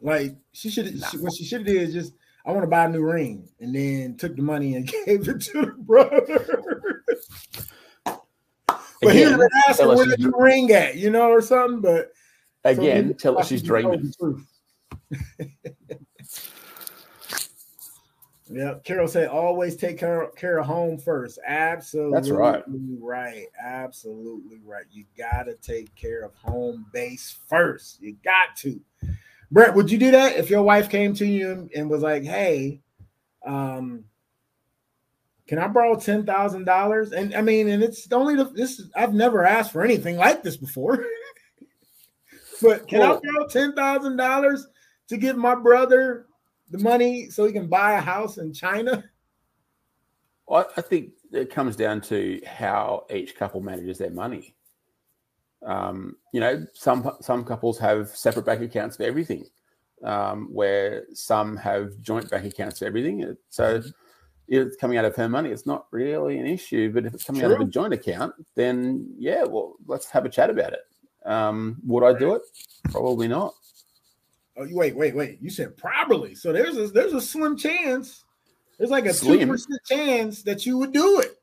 S2: Like she should
S3: Nah.
S2: what she should have did is just I want to buy a new ring and then took the money and gave it to the brother. But he
S3: Again,
S2: have asked her where the new ring at, you know, or something. But
S3: again,
S2: he-
S3: tell us
S2: he
S3: she's dreaming.
S2: yeah, Carol said always take care, care of home first. Absolutely
S3: right.
S2: right. Absolutely right. You gotta take care of home base first. You got to. Brett, would you do that if your wife came to you and, and was like, "Hey, um, can I borrow ten thousand dollars?" And I mean, and it's only the this. I've never asked for anything like this before. but can
S3: Well-
S2: I borrow ten thousand dollars to give my brother the money so he can buy a house in China?
S3: I, I think it comes down to how each couple manages their money. Um, you know, some some couples have separate bank accounts for everything, um, where some have joint bank accounts for everything. So
S2: Mm-hmm.
S3: if it's coming out of her money, it's not really an issue. But if it's coming out of a joint account, then yeah, well, let's have a chat about it. Um, would I do it? Probably not.
S2: Oh, you wait, wait, wait. You said probably. So there's a there's a slim chance. There's like a two percent chance that you would do it.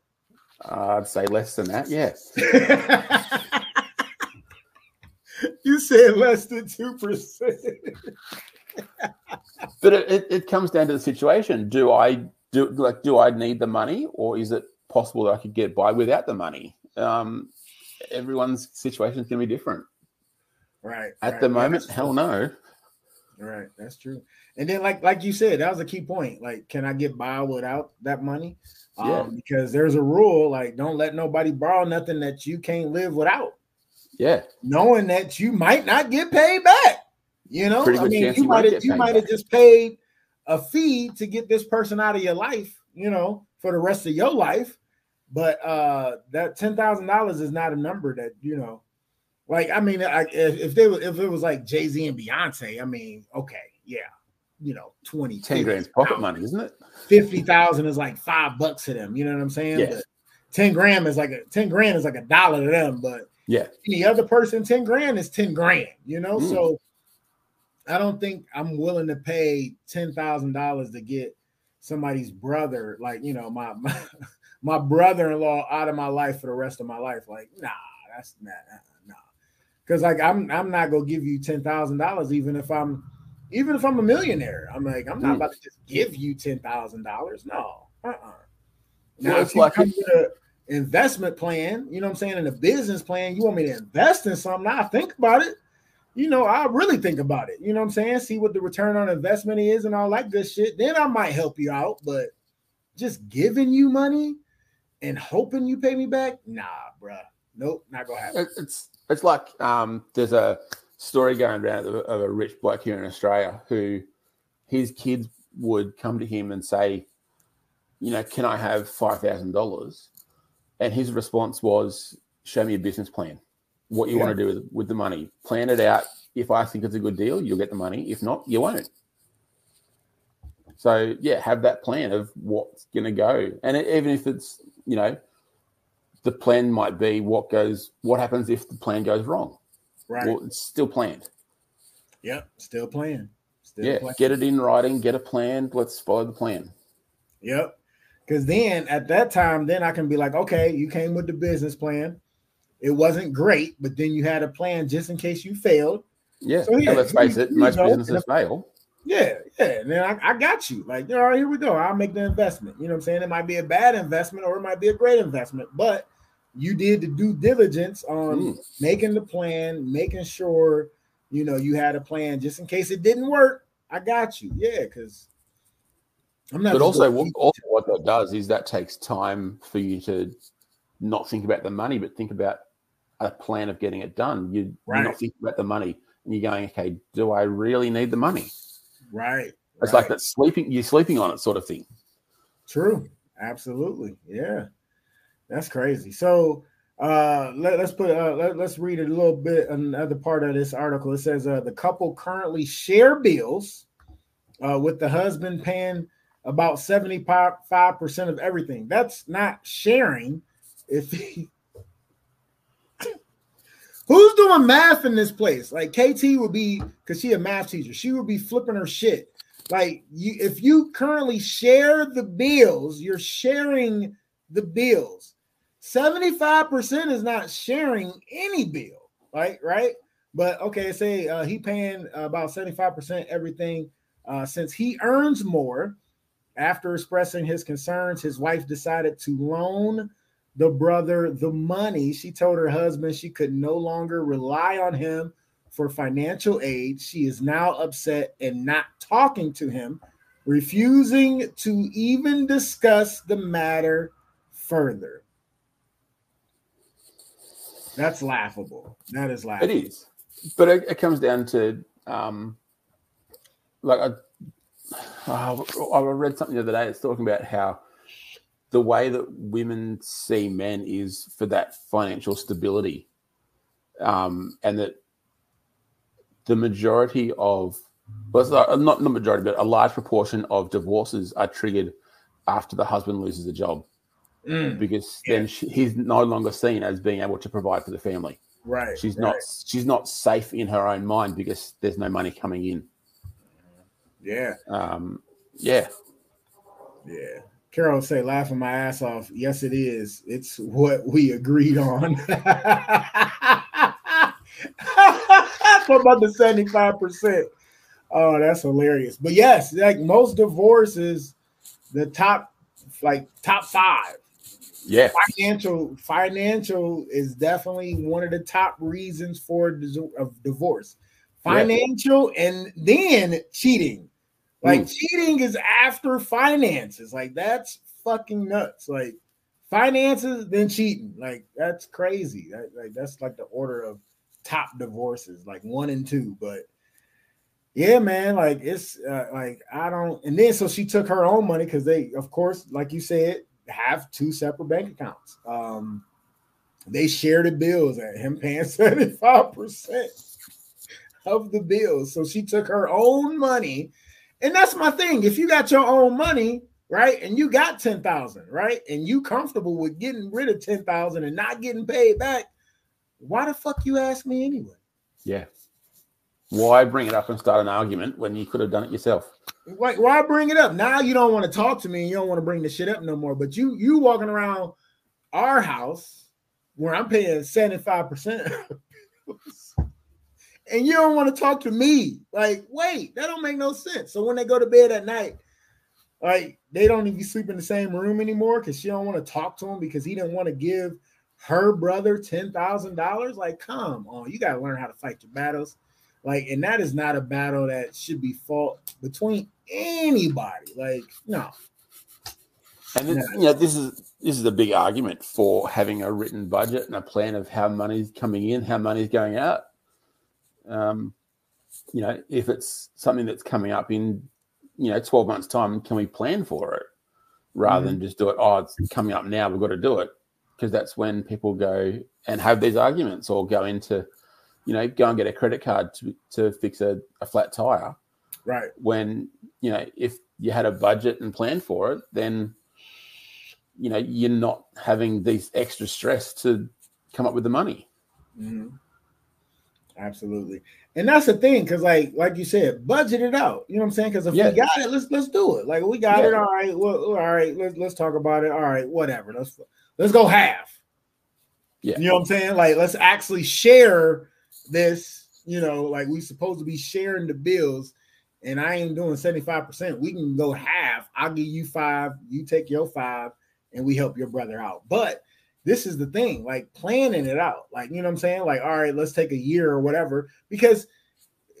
S3: Uh, I'd say less than that. Yes.
S2: you said less than two percent.
S3: But it, it, it comes down to the situation. Do I do like do I need the money, or is it possible that I could get by without the money? Um, everyone's situation is going to be different.
S2: Right.
S3: At
S2: right.
S3: the moment, hell no.
S2: Right, that's true. And then, like like you said, that was a key point. Like, can I get by without that money?
S3: Yeah.
S2: Um, because there's a rule, like, don't let nobody borrow nothing that you can't live without,
S3: Yeah,
S2: knowing that you might not get paid back. You know,
S3: Pretty
S2: I mean, you
S3: you
S2: might have you might have just paid a fee to get this person out of your life, you know, for the rest of your life. But uh that ten thousand dollars is not a number that you know. Like, I mean, I, if, if they were, if it was like Jay Z and Beyonce, I mean, okay, yeah, you know, 20,
S3: ten grand's pocket money, isn't it?
S2: 50,000 is like five bucks to them. You know what I'm saying?
S3: Yes.
S2: But 10 grand is like a 10 grand is like a dollar to them. But
S3: Yeah,
S2: any other person, 10 grand is 10 grand, you know?
S3: Mm.
S2: So I don't think I'm willing to pay $10,000 to get somebody's brother, like, you know, my, my, my brother-in-law out of my life for the rest of my life. Like, nah, that's not, nah. Cause like, I'm, I'm not to give you $10,000, even if I'm, even if I'm a millionaire, I'm like, I'm not
S3: Mm.
S2: about to just give you $10,000. No, uh-uh. Now,
S3: it's
S2: if you
S3: like
S2: come
S3: it-
S2: with an investment plan, you know what I'm saying, and a business plan, you want me to invest in something, I think about it. You know, I really think about it. You know what I'm saying? See what the return on investment is and all that good shit. Then I might help you out, but just giving you money and hoping you pay me back, nah, bruh. Nope, not gonna happen.
S3: It's it's like um, there's a story going around of a, of a rich bloke here in Australia who his kids would come to him and say, you know, can I have five thousand dollars? And his response was, show me a business plan. What you
S2: Yeah.
S3: want to do with, with the money. Plan it out. If I think it's a good deal, you'll get the money. If not, you won't. So yeah, have that plan of what's going to go, and it, even if it's you know, the plan might be what goes, what happens if the plan goes wrong.
S2: Right.
S3: Well, it's still planned.
S2: yep, still planned. Still
S3: yeah,
S2: playing.
S3: get it in writing, get a plan. Let's follow the plan.
S2: Yep. Because then at that time, then I can be like, okay, you came with the business plan. It wasn't great, but then you had a plan just in case you failed.
S3: Yeah,
S2: So, yeah,
S3: let's face it, most businesses fail.
S2: Yeah, yeah. And then I, I got you. Like, all right, here we go. I'll make the investment. You know what I'm saying? It might be a bad investment or it might be a great investment, but you did the due diligence on
S3: Mm.
S2: making the plan, making sure you know you had a plan just in case it didn't work. I got you. Yeah, because I'm not
S3: But also, what, also, what that does is that takes time for you to not think about the money, but think about a plan of getting it done. You, You're not thinking about the money, and you're going, okay, do I really need the money?
S2: right.
S3: It's
S2: right.
S3: like that sleeping, you're sleeping on it sort of thing.
S2: True. Absolutely. Yeah. That's crazy. So uh let, us put uh let, us read a little bit another part of this article. It says uh the couple currently share bills uh with the husband paying about 75% of everything. That's not sharing if he Who's doing math in this place? Like KT would be because she a math teacher. She would be flipping her shit. Like you, if you currently share the bills, you're sharing the bills. 75% is not sharing any bill, right? Right. But okay, say uh, he paying about 75% everything uh, since he earns more. After expressing his concerns, his wife decided to loan the brother the money. She told her husband she could no longer rely on him for financial aid. She is now upset and not talking to him, refusing to even discuss the matter further. That's laughable. That is laughable.
S3: It is, but it, it comes down to um, like I, I read something the other day. It's talking about how the way that women see men is for that financial stability, um, and that the majority of well, not not majority, but a large proportion of divorces are triggered after the husband loses a job
S2: Mm,
S3: because
S2: Yeah.
S3: then she, he's no longer seen as being able to provide for the family.
S2: right.
S3: She's
S2: right.
S3: not she's not safe in her own mind because there's no money coming in.
S2: Yeah.
S3: Um, yeah,
S2: Yeah. Carol say laughing my ass off. Yes, it is. It's what we agreed on. What about the 75%? Oh, that's hilarious. But yes, like most divorces, the top like top five
S3: yeah,
S2: financial financial is definitely one of the top reasons for of divorce.
S3: Yeah.
S2: financial and then cheating. Like
S3: Mm.
S2: cheating is after finances. Like that's fucking nuts. Like finances then cheating. Like that's crazy. That, like that's like the order of top divorces like one and two. But yeah man like it's uh, like i don't and then so she took her own money because they of course like you said have two separate bank accounts. Um they share the bills at him paying 75% of the bills. So she took her own money. And that's my thing. If you got your own money right and you got 10,000 right and you comfortable with getting rid of 10,000 and not getting paid back why the fuck you ask me anyway?
S3: Yeah. Why bring it up and start an argument when you could have done it yourself?
S2: Why, why bring it up? Now you don't want to talk to me. And you don't want to bring the shit up no more. But you you walking around our house where I'm paying 75%. and you don't want to talk to me. Like, wait, that don't make no sense. So when they go to bed at night, like they don't even sleep in the same room anymore because she don't want to talk to him because he didn't want to give her brother ten thousand dollars. Like, come on, you gotta learn how to fight your battles. Like, and that is not a battle that should be fought between anybody. Like, no.
S3: And it's,
S2: Yeah.
S3: you know, this is this is a big argument for having a written budget and a plan of how money's coming in, how money's going out. Um, you know, if it's something that's coming up in, you know, twelve months' time, can we plan for it rather than just do it? Oh, it's coming up now. We've got to do it because that's when people go and have these arguments or go into, you know, go and get a credit card to to fix a, a flat tire
S2: Right.
S3: when you know if you had a budget and plan for it then you know you're not having these extra stress to come up with the money
S2: Mhm. Absolutely. And that's the thing, because like like you said, budget it out. You know what I'm saying? Because if
S3: Yeah.
S2: we got it, let's let's do it. Like we got
S3: Yeah.
S2: it. All right. Well, all right. Let's let's talk about it. All right. Whatever. Let's let's go half.
S3: Yeah.
S2: You know what I'm saying? Like let's actually share this. You know, like we supposed to be sharing the bills. And I ain't doing 75%. We can go half. I'll give you five, you take your five, and we help your brother out. But this is the thing, like planning it out. Like, you know what I'm saying? Like, all right, let's take a year or whatever. Because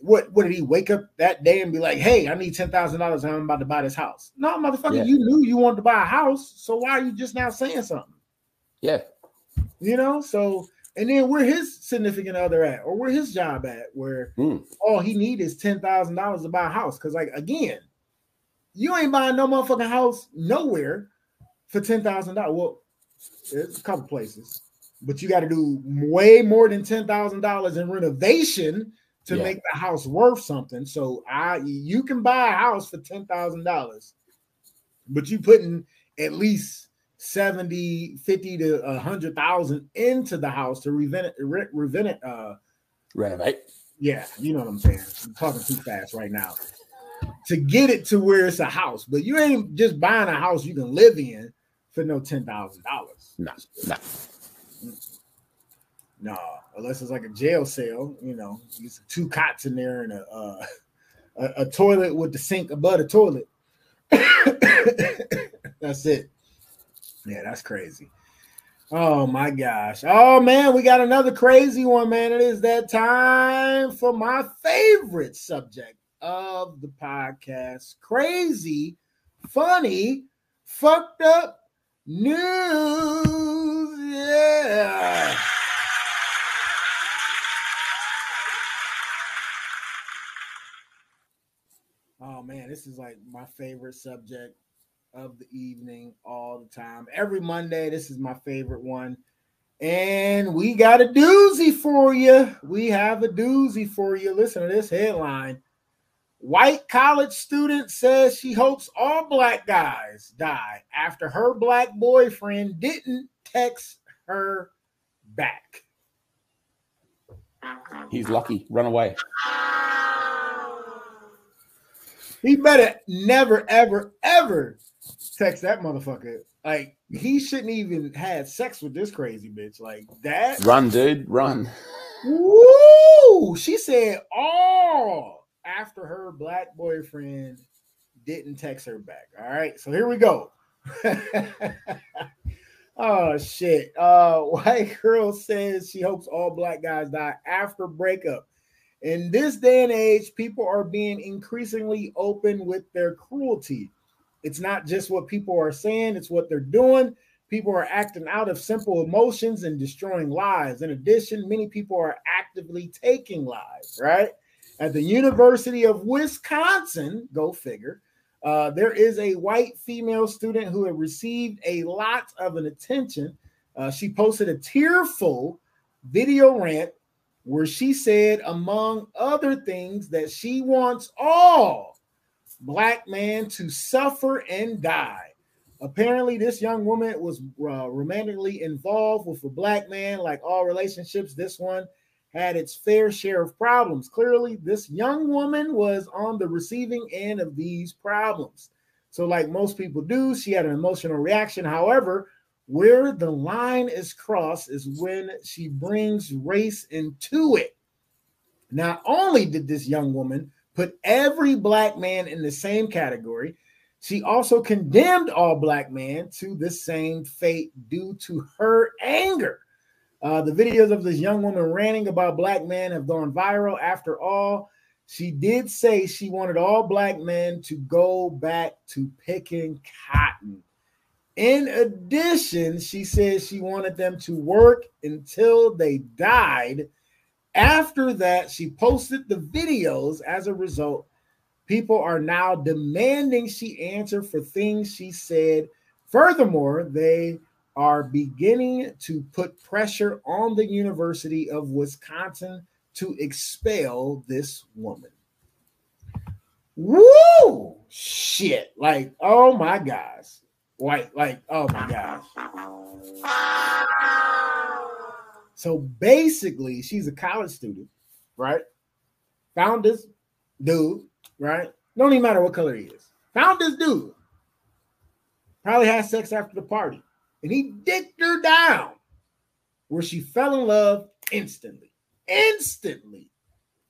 S2: what what did he wake up that day and be like, hey, I need ten thousand dollars and I'm about to buy this house? No, motherfucker,
S3: Yeah.
S2: you knew you wanted to buy a house. So why are you just now saying something?
S3: yeah
S2: You know, so and then where his significant other at, or where his job at, where
S3: Hmm.
S2: all he need is ten thousand dollars to buy a house. Because like again, you ain't buying no motherfucking house nowhere for ten thousand dollars. Well, there's a couple places, but you got to do way more than ten thousand dollars in renovation to
S3: Yeah.
S2: make the house worth something. So I you can buy a house for ten thousand dollars, but you putting at least 70 50 to a hundred thousand into the house to revent it re- revent it uh
S3: renovate.
S2: Yeah you know what i'm saying? I'm talking too fast right now. To get it to where it's a house but you ain't just buying a house you can live in for no ten thousand dollars.
S3: No no
S2: no unless it's like a jail cell you know use two cots in there and a uh, a, a toilet with the sink above the toilet. That's it yeah that's crazy. Oh my gosh. Oh man we got another crazy one man. It is that time for my favorite subject of the podcast. Crazy funny fucked up news. Yeah. Oh man, this is like my favorite subject of the evening all the time. Every Monday, this is my favorite one. And we got a doozy for you. We have a doozy for you. Listen to this headline. White college student says she hopes all black guys die after her black boyfriend didn't text her back.
S3: He's lucky. Run away.
S2: He better never, ever, ever text that motherfucker. Like he shouldn't even had sex with this crazy bitch. Like that.
S3: Run, dude. Run.
S2: Woo! She said all after her black boyfriend didn't text her back. All right, so here we go. oh shit. Uh white girl says she hopes all black guys die after breakup. In this day and age, people are being increasingly open with their cruelty. It's not just what people are saying, it's what they're doing. People are acting out of simple emotions and destroying lives. In addition, many people are actively taking lives, right? At the University of Wisconsin, go figure, uh, there is a white female student who had received a lot of an attention. Uh, she posted a tearful video rant where she said, among other things, that she wants all black man to suffer and die. Apparently, this young woman was uh, romantically involved with a black man. Like all relationships, this one had its fair share of problems. Clearly, this young woman was on the receiving end of these problems. So, like most people do, she had an emotional reaction. However, where the line is crossed is when she brings race into it. Not only did this young woman put every black man in the same category, she also condemned all black men to the same fate due to her anger. Uh, the videos of this young woman ranting about black men have gone viral. After all, she did say she wanted all black men to go back to picking cotton. In addition, she says she wanted them to work until they died. After that, she posted the videos. As a result, people are now demanding she answer for things she said. Furthermore, they are beginning to put pressure on the University of Wisconsin to expel this woman. Woo! Shit. Like, oh my gosh. Like, like, oh my gosh. So basically, she's a college student, right? Found this dude, right? Don't even matter what color he is. Found this dude. Probably had sex after the party. And he dicked her down where she fell in love instantly. Instantly.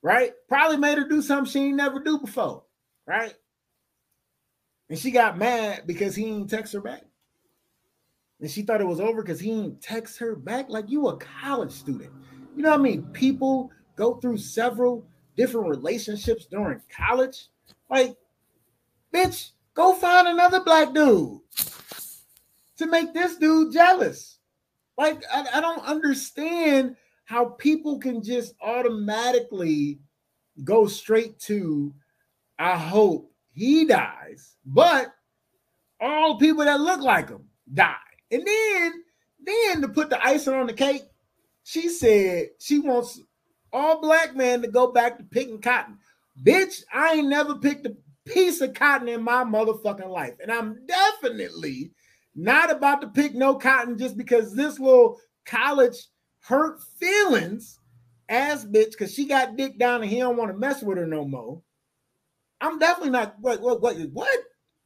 S2: Right? Probably made her do something she ain't never do before. Right? And she got mad because he didn't text her back. And she thought it was over because he didn't text her back. Like you a college student. You know what I mean? People go through several different relationships during college. Like, bitch, go find another black dude to make this dude jealous. Like, I, I don't understand how people can just automatically go straight to, I hope he dies, but all people that look like him die. And then, then to put the icing on the cake, she said she wants all black men to go back to picking cotton. Bitch, I ain't never picked a piece of cotton in my motherfucking life. And I'm definitely not about to pick no cotton just because this little college hurt feelings ass bitch because she got dick down and he don't want to mess with her no more. I'm definitely not what what what what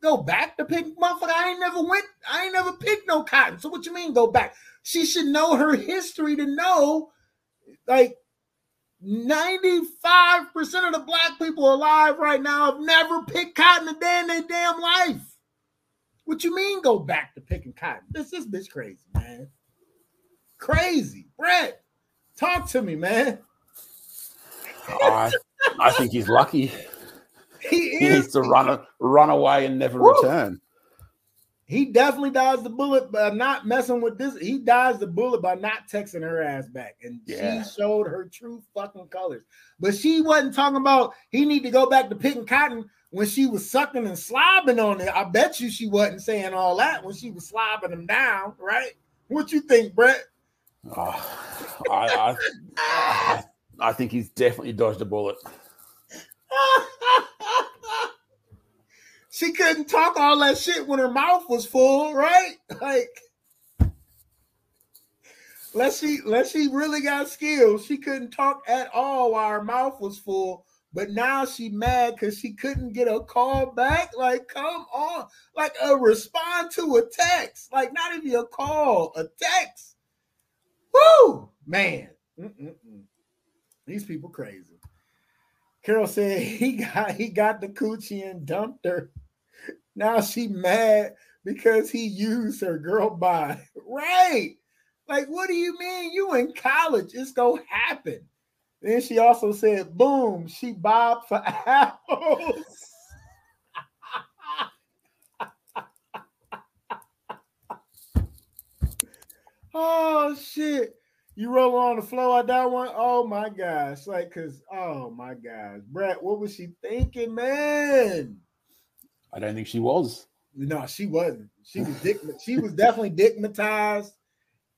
S2: go back to pick motherfucker. I ain't never went, I ain't never picked no cotton. So what you mean go back? She should know her history to know like 95% of the black people alive right now have never picked cotton a day in their damn life. What you mean go back to picking cotton? This is bitch crazy, man. Crazy. Brett, talk to me, man.
S3: Oh, I, I think he's lucky.
S2: He,
S3: he needs to run run away and never Woo. return.
S2: He definitely dodged the bullet by not messing with this. He dodged the bullet by not texting her ass back, and yeah. she showed her true fucking colors. But she wasn't talking about he need to go back to picking cotton when she was sucking and slobbing on it. I bet you she wasn't saying all that when she was slobbing him down, right? What you think, Brett?
S3: Oh, I, I, I, I think he's definitely dodged a bullet.
S2: she couldn't talk all that shit when her mouth was full, right? Like, unless she, unless she really got skills, she couldn't talk at all while her mouth was full. But now she mad because she couldn't get a call back. Like, come on, like a respond to a text, like not even a call, a text. Woo, man, Mm-mm-mm. these people crazy. Carol said he got he got the coochie and dumped her. Now she mad because he used her girl by right. Like, what do you mean? You in college? It's gonna happen. Then she also said, boom, she bobbed for apples. oh shit. You roll on the floor at that one. Oh my gosh. Like, cause oh my gosh. Brett, what was she thinking, man?
S3: I don't think she was.
S2: No, she wasn't. She was dick, she was definitely dickmatized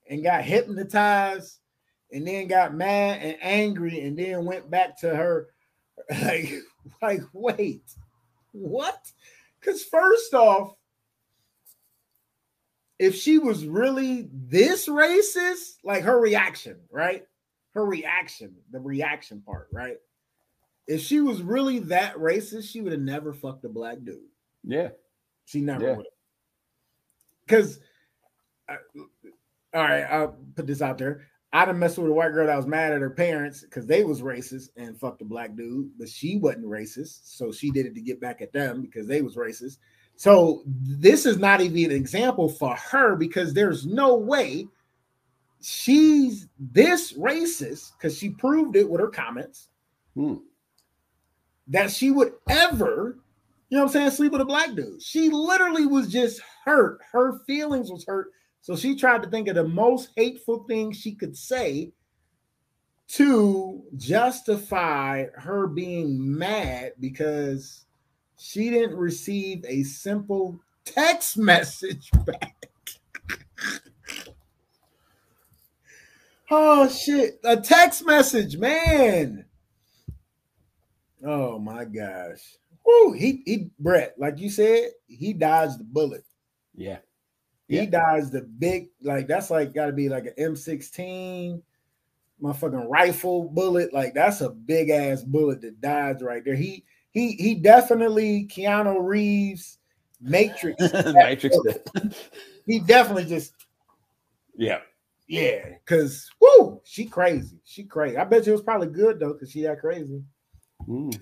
S2: and got hypnotized and then got mad and angry and then went back to her like like wait what because first off if she was really this racist like her reaction right her reaction the reaction part right if she was really that racist she would have never fucked a black dude
S3: Yeah.
S2: she never
S3: Yeah.
S2: would have because uh, all right i'll put this out there I done messed with a white girl that was mad at her parents because they was racist and fucked a black dude, but she wasn't racist. So she did it to get back at them because they was racist. So this is not even an example for her because there's no way she's this racist because she proved it with her comments
S3: Hmm.
S2: that she would ever, you know what I'm saying, sleep with a black dude. She literally was just hurt. Her feelings was hurt. So she tried to think of the most hateful thing she could say to justify her being mad because she didn't receive a simple text message back. oh shit, a text message, man. Oh my gosh. Woo, he he Brett, like you said, he dodged the bullet.
S3: Yeah.
S2: He
S3: Yeah.
S2: dodged the big, like that's like gotta be like an M16, motherfucking rifle bullet. Like that's a big ass bullet that dodge right there. He he he definitely Keanu Reeves Matrix.
S3: Matrix.
S2: he definitely just
S3: yeah.
S2: yeah, cause woo, she crazy. She crazy. I bet you it was probably good though, cause she that crazy.
S3: Hmm.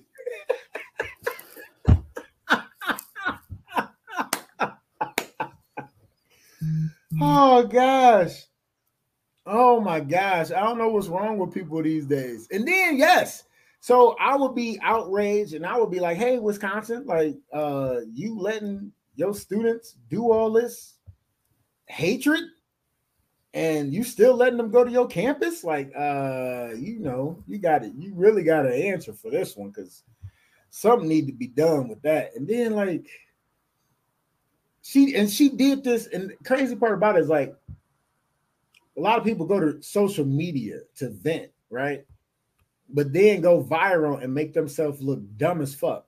S2: Oh gosh. Oh my gosh. I don't know what's wrong with people these days. And then yes. So I would be outraged and I would be like, hey, Wisconsin, like uh you letting your students do all this hatred and you still letting them go to your campus? Like uh, you know, you got it, you really got an answer for this one because something need to be done with that. And then like she and she did this, and crazy part about it is like a lot of people go to social media to vent, right? But then go viral and make themselves look dumb as fuck.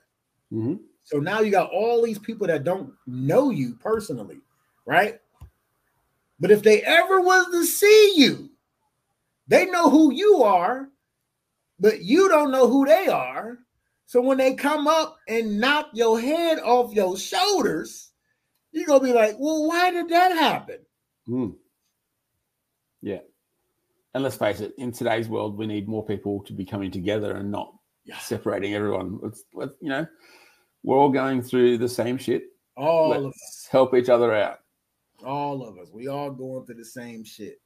S3: hmm
S2: So now you got all these people that don't know you personally, right? But if they ever was to see you, they know who you are, but you don't know who they are. So when they come up and knock your head off your shoulders, you're gonna be like, well, why did that happen?
S3: Hmm. Yeah. And let's face it, in today's world, we need more people to be coming together and not
S2: Yeah.
S3: separating everyone. Let's, let you know, we're all going through the same shit.
S2: All of us.
S3: Let's help each other out.
S2: All of us. We all going through the same shit.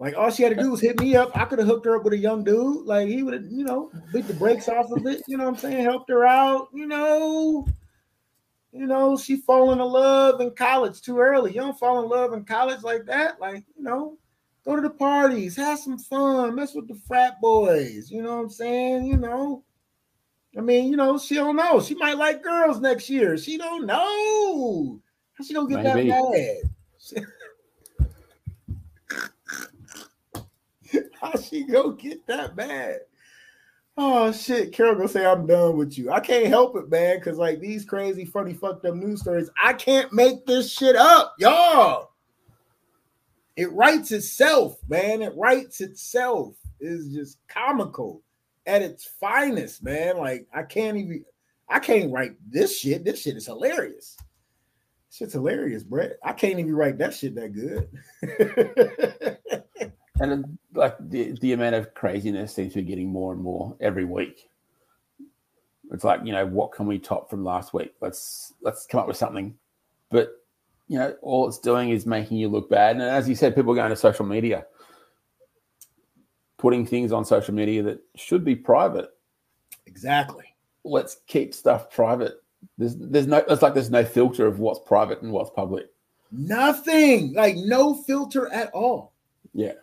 S2: Like all she had to do was hit me up. I could have hooked her up with a young dude. Like he would have, you know, beat the brakes off of it. You know what I'm saying? Helped her out. You know, you know, she falling in love in college too early. You don't fall in love in college like that. Like, you know, go to the parties, have some fun, mess with the frat boys. You know what I'm saying? You know, I mean, you know, she don't know. She might like girls next year. She don't know. How she gonna get
S3: Maybe.
S2: that mad? How she go get that bad? Oh shit, Carol gonna say I'm done with you. I can't help it, man, because like these crazy, funny, fucked up news stories, I can't make this shit up, y'all. It writes itself, man. It writes itself. It's just comical at its finest, man. Like I can't even, I can't write this shit. This shit is hilarious. Shit's hilarious, Brett. I can't even write that shit that good.
S3: and uh, like the, the amount of craziness seems to be getting more and more every week. It's like you know what can we top from last week? Let's let's come up with something. But you know all it's doing is making you look bad. And as you said, people are going to social media, putting things on social media that should be private.
S2: Exactly.
S3: Let's keep stuff private. There's there's no it's like there's no filter of what's private and what's public.
S2: Nothing. Like no filter at all.
S3: Yeah.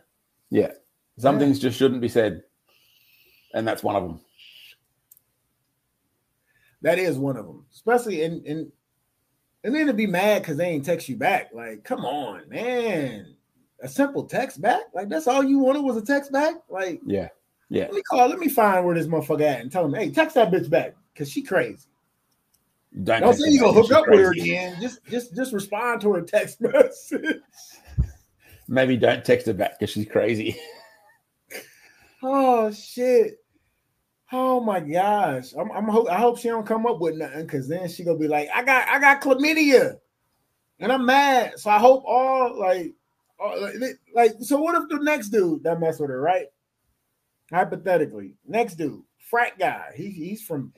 S3: Yeah. Some yeah. things just shouldn't be said. And that's one of them.
S2: That is one of them. Especially in in and then to be mad because they ain't text you back. Like, come on, man. A simple text back? Like, that's all you wanted was a text back? Like,
S3: yeah. Yeah.
S2: Let me call, let me find where this motherfucker at and tell him, hey, text that bitch back because she crazy. Don't, Don't say you gonna hook up crazy. with her again. Just just just respond to her text message.
S3: Maybe don't text her back because she's crazy.
S2: oh shit. Oh my gosh. I'm, I'm I hope she don't come up with nothing because then she gonna be like, I got I got chlamydia. And I'm mad. So I hope all like all, like so what if the next dude that mess with her, right? Hypothetically, next dude, frat guy. He, he's from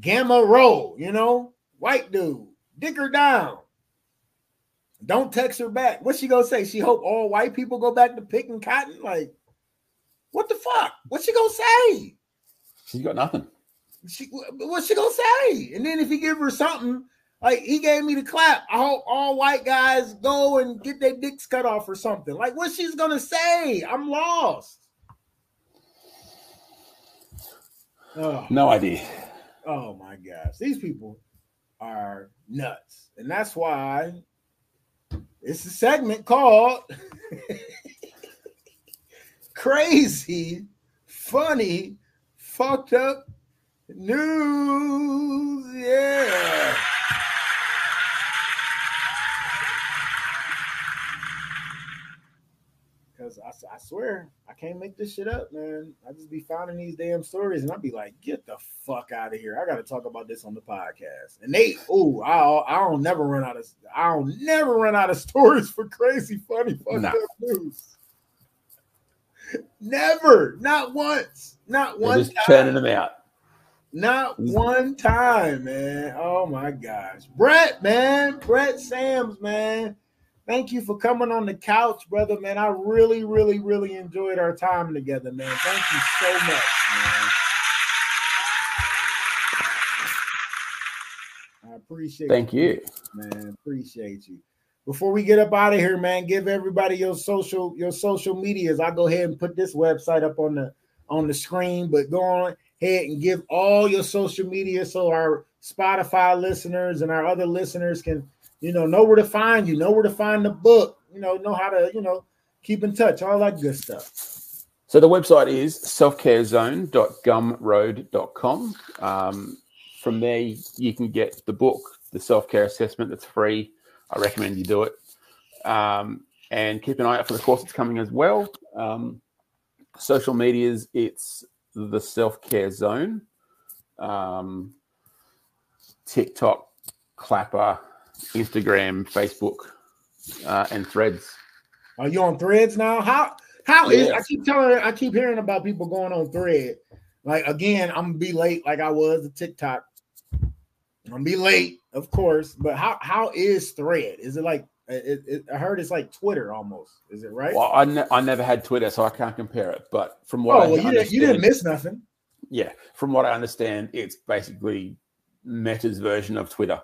S2: Gamma Rho, you know, white dude, dick her down. Don't text her back. What's she gonna say? She hope all white people go back to picking cotton? Like, what the fuck? What's she gonna say?
S3: She's got nothing.
S2: She what's she gonna say? And then if he give her something, like he gave me the clap. I hope all white guys go and get their dicks cut off or something. Like what she's gonna say? I'm lost.
S3: Oh. No idea.
S2: Oh my gosh, these people are nuts, and that's why it's a segment called Crazy, Funny, Fucked Up News. Yeah. Because I, I swear, I can't make this shit up, man. I just be finding these damn stories and I'd be like, get the fuck out of here. I got to talk about this on the podcast. And they, oh, I, I don't never run out of, I don't never run out of stories for crazy, funny, fucked up news. Never, not once, not one.
S3: Just churning them out.
S2: Not mm. one time, man. Oh my gosh, Brett, man, Brett Sams, man. Thank you for coming on the couch, brother, man. I really, really, really enjoyed our time together, man. Thank you so much, man. I appreciate
S3: Thank you,
S2: you, man. Appreciate you. Before we get up out of here, man, give everybody your social your social medias. I'll go ahead and put this website up on the on the screen, but go on ahead and give all your social media so our Spotify listeners and our other listeners can, you know, know where to find you, know where to find the book, you know, know how to, you know, keep in touch, all that good stuff.
S3: So the website is selfcarezone.gumroad.com. Um, from there, you can get the book, the self care assessment that's free. I recommend you do it. Um, and keep an eye out for the course that's coming as well. Um, social medias, it's the self care zone, um, TikTok, Clapper, Instagram, Facebook, uh, and Threads.
S2: Are you on Threads now? How how is I keep telling I keep hearing about people going on Thread. Like again, I'm gonna be late like I was at TikTok. I'm gonna be late, of course, but how how is Thread? Is it like it, it, I heard it's like Twitter almost. Is it right?
S3: Well, I, ne- I never had Twitter, so I can't compare it. But from what
S2: oh,
S3: I
S2: well, you, didn't, you didn't miss nothing.
S3: Yeah, from what I understand, it's basically Meta's version of Twitter.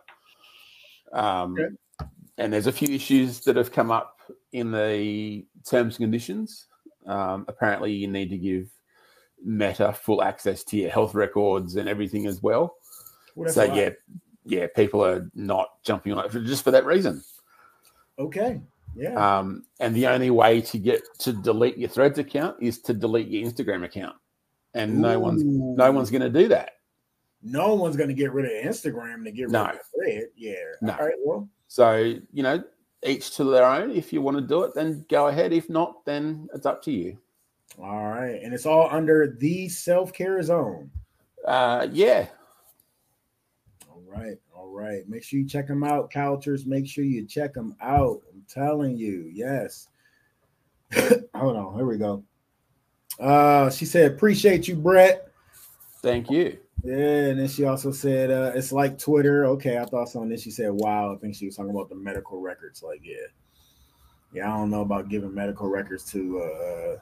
S3: Um, okay. And there's a few issues that have come up in the terms and conditions. Um, apparently, you need to give Meta full access to your health records and everything as well. so yeah, yeah, people are not jumping on it just for that reason.
S2: Okay. Yeah.
S3: Um, and the only way to get to delete your Threads account is to delete your Instagram account, and no one's no one's going to do that.
S2: no one's gonna get rid of Instagram to get rid
S3: No.
S2: of Thread. Yeah.
S3: No.
S2: All right. Well,
S3: So you know, each to their own. If you want to do it, then go ahead. If not, then it's up to you.
S2: all right. And it's all under the self care zone.
S3: Uh, yeah,
S2: All right, right. Make sure you check them out, Couchers. Make sure you check them out. I'm telling you, yes. Hold on, here we go. Uh, she said, "Appreciate you, Brett."
S3: thank you.
S2: Yeah, and then she also said, uh, "It's like Twitter." Okay, I thought so. And then she said, "Wow." I think she was talking about the medical records. Like, yeah, yeah. I don't know about giving medical records to. uh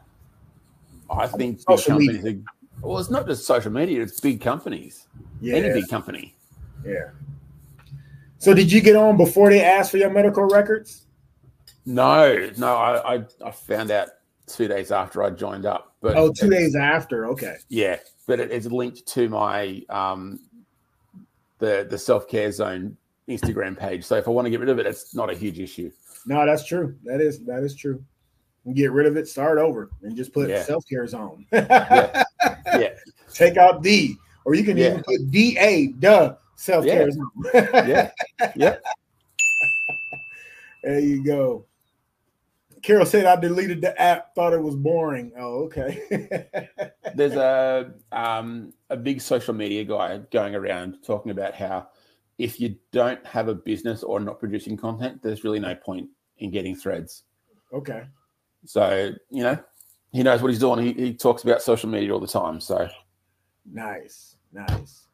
S3: I think
S2: Social
S3: companies. Are, well, it's not just social media; it's big companies.
S2: Yeah,
S3: Any big company.
S2: yeah. So, did you get on before they asked for your medical records?
S3: No, no. I, I I found out two days after I joined up. But
S2: Oh, two
S3: it's-
S2: days after. Okay.
S3: Yeah, but it is linked to my um the the self care zone Instagram page. So if I want to get rid of it, it's not a huge issue.
S2: No, that's true. That is that is true. Get rid of it, start over, and just put
S3: Yeah.
S2: self care zone.
S3: Yeah. Yeah,
S2: Take out D, or you can
S3: Yeah.
S2: even put D A, duh, self care
S3: Yeah. yeah, yeah.
S2: There you go. Carol said I deleted the app, thought it was boring. Oh, okay.
S3: There's a um a big social media guy going around talking about how if you don't have a business or not producing content, there's really no point in getting threads.
S2: okay.
S3: So you know, he knows what he's doing. He, he talks about social media all the time. So
S2: Nice, nice,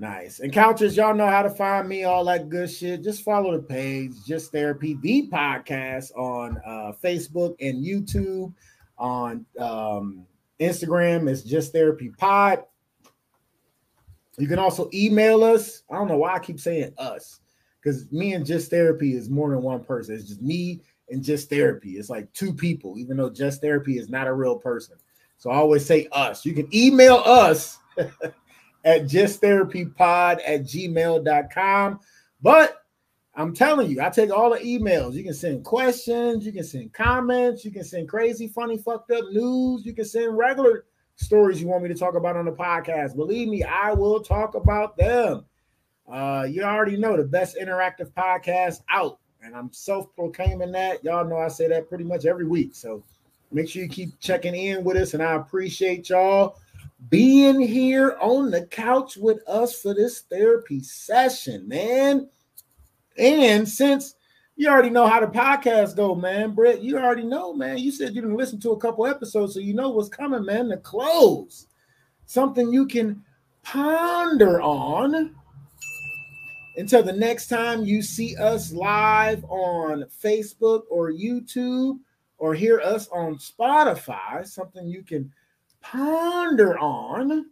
S2: nice. And y'all know how to find me, all that good shit. Just follow the page, Just Therapy, the podcast on uh, Facebook and YouTube. On um, Instagram, it's Just Therapy Pod. You can also email us. I don't know why I keep saying us, because me and Just Therapy is more than one person. It's just me and Just Therapy. It's like two people, even though Just Therapy is not a real person. So I always say us. You can email us at justtherapypod at gmail.com. But I'm telling you, I take all the emails. You can send questions, you can send comments, you can send crazy, funny, fucked up news, you can send regular stories you want me to talk about on the podcast. Believe me, I will talk about them. Uh, you already know the best interactive podcast out, and I'm self-proclaiming that. Y'all know I say that pretty much every week. So make sure you keep checking in with us, and I appreciate y'all being here on the couch with us for this therapy session, man. And since you already know how the podcast go, man, Brett, you already know, man. You said you didn't listen to a couple episodes, so you know what's coming, man. The close, something you can ponder on until the next time you see us live on Facebook or YouTube or hear us on Spotify, something you can ponder on.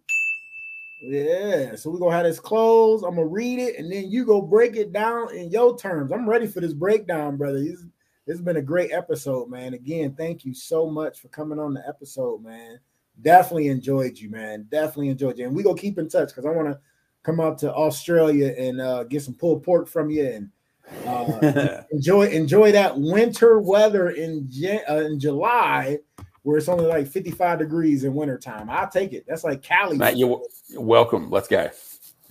S2: Yeah, so we're gonna have this close. I'm gonna read it and then you go break it down in your terms. I'm ready for this breakdown, brother. This, this has been a great episode, man. Again, thank you so much for coming on the episode, man. Definitely enjoyed you, man. Definitely enjoyed you. And we gonna keep in touch because I want to come out to Australia and uh, get some pulled pork from you and uh, enjoy enjoy that winter weather in uh, in July where it's only like 55 degrees in wintertime. I'll take it. That's like Cali.
S3: Mate, you're, you're welcome. Let's go.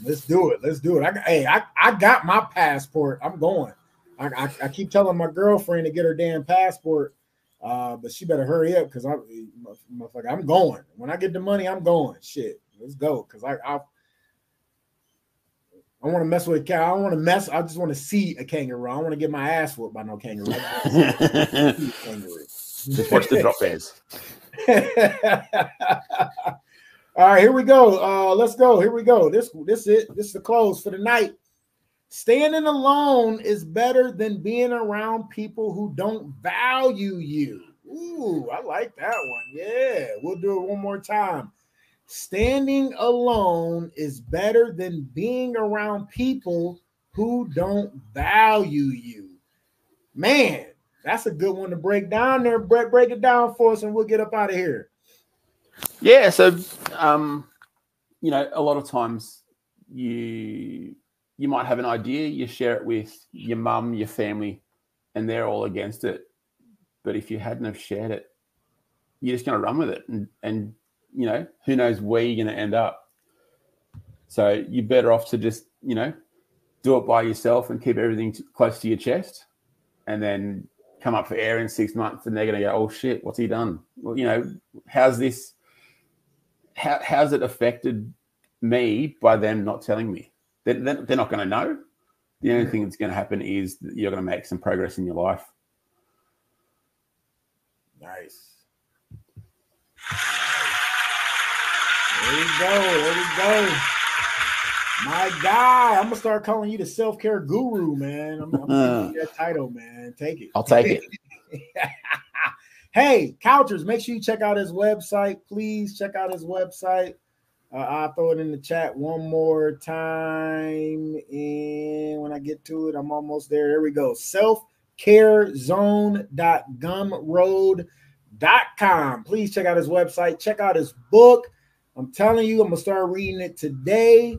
S2: Let's do it. Let's do it. I, hey, I, I got my passport. I'm going. I, I, I keep telling my girlfriend to get her damn passport, uh, but she better hurry up because I, motherfucker, I'm going. When I get the money, I'm going. Shit, let's go. Because I, I, I want to mess with a cow. I don't want to mess. I just want to see a kangaroo. I want to get my ass whooped by no kangaroo. I just wanna see a kangaroo.
S3: Just watch the drop bears.
S2: All right, here we go. Uh, let's go. Here we go. This this it. This is the close for the night. Standing alone is better than being around people who don't value you. Ooh, I like that one. Yeah, we'll do it one more time. Standing alone is better than being around people who don't value you. Man, that's a good one to break down there. Brett, break it down for us and we'll get up out of here.
S3: Yeah, so um, you know, a lot of times you you might have an idea, you share it with your mum, your family, and they're all against it. But if you hadn't have shared it, you're just going to run with it, and and you know who knows where you're going to end up. So you're better off to just you know do it by yourself and keep everything close to your chest, and then come up for air in six months, and they're going to go, "Oh shit, what's he done?" Well, you know, how's this? How how's it affected me by them not telling me? They're, they're not going to know. The only thing that's going to happen is that you're going to make some progress in your life.
S2: Nice. There we go. There we go. My guy, I'm gonna start calling you the self care guru, man. I'm, I'm gonna give you that title, man. Take it.
S3: I'll take it.
S2: hey, Couchers, make sure you check out his website. Please check out his website. Uh, I'll throw it in the chat one more time. And when I get to it, I'm almost there. There we go. Selfcarezone.gumroad.com. Please check out his website. Check out his book. I'm telling you, I'm going to start reading it today.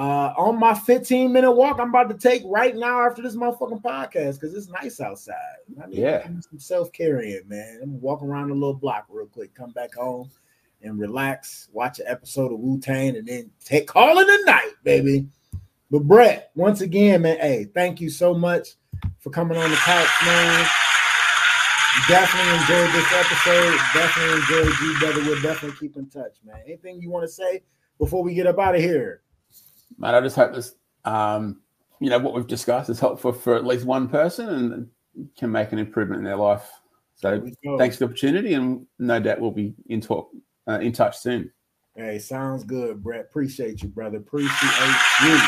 S2: Uh, on my 15 minute walk, I'm about to take right now after this motherfucking podcast because it's nice outside. I need
S3: Yeah.
S2: some self carrying, man. I'm walking around the little block real quick, come back home and relax, watch an episode of Wu Tang, and then take call it a night, baby. But Brett, once again, man, hey, thank you so much for coming on the couch, man. Definitely enjoyed this episode. Definitely enjoyed you, brother. We'll definitely keep in touch, man. Anything you want to say before we get up out of here?
S3: Mate, I just hope this, um, you know, what we've discussed is helpful for at least one person and can make an improvement in their life. So thanks for the opportunity, and no doubt we'll be in talk, uh, in touch soon.
S2: Hey, sounds good, Brett. Appreciate you, brother. Appreciate you.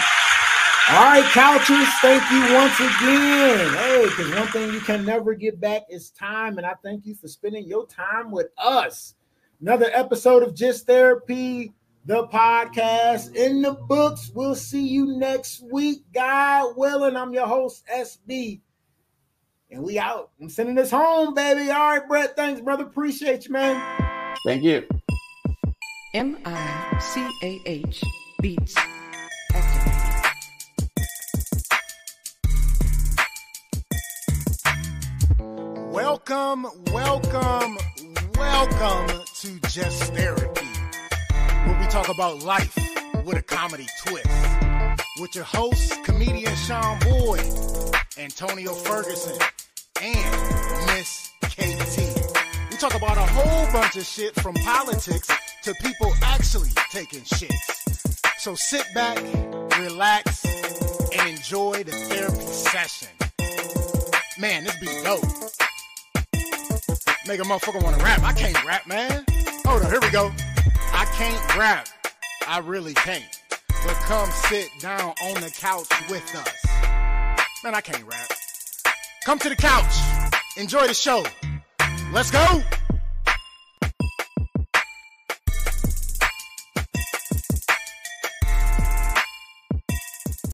S2: All right, Couchers, thank you once again. Hey, because one thing you can never get back is time, and I thank you for spending your time with us. Another episode of Just Therapy, the podcast in the books. We'll see you next week, God willing. I'm your host, SB. And we out. I'm sending this home, baby. All right, Brett. Thanks, brother. Appreciate you, man.
S3: Thank you.
S1: M I C A H Beats.
S2: Welcome, welcome, welcome to Just Therapy, where we talk about life with a comedy twist. With your hosts, comedian Sean Boyd, Antonio Ferguson, and Miss KT. We talk about a whole bunch of shit from politics to people actually taking shits. So sit back, relax, and enjoy the therapy session. Man, this be dope. Make a motherfucker want to rap. I can't rap, man. Hold on, here we go. I can't rap. I really can't. But come sit down on the couch with us. Man, I can't rap. Come to the couch. Enjoy the show. Let's go.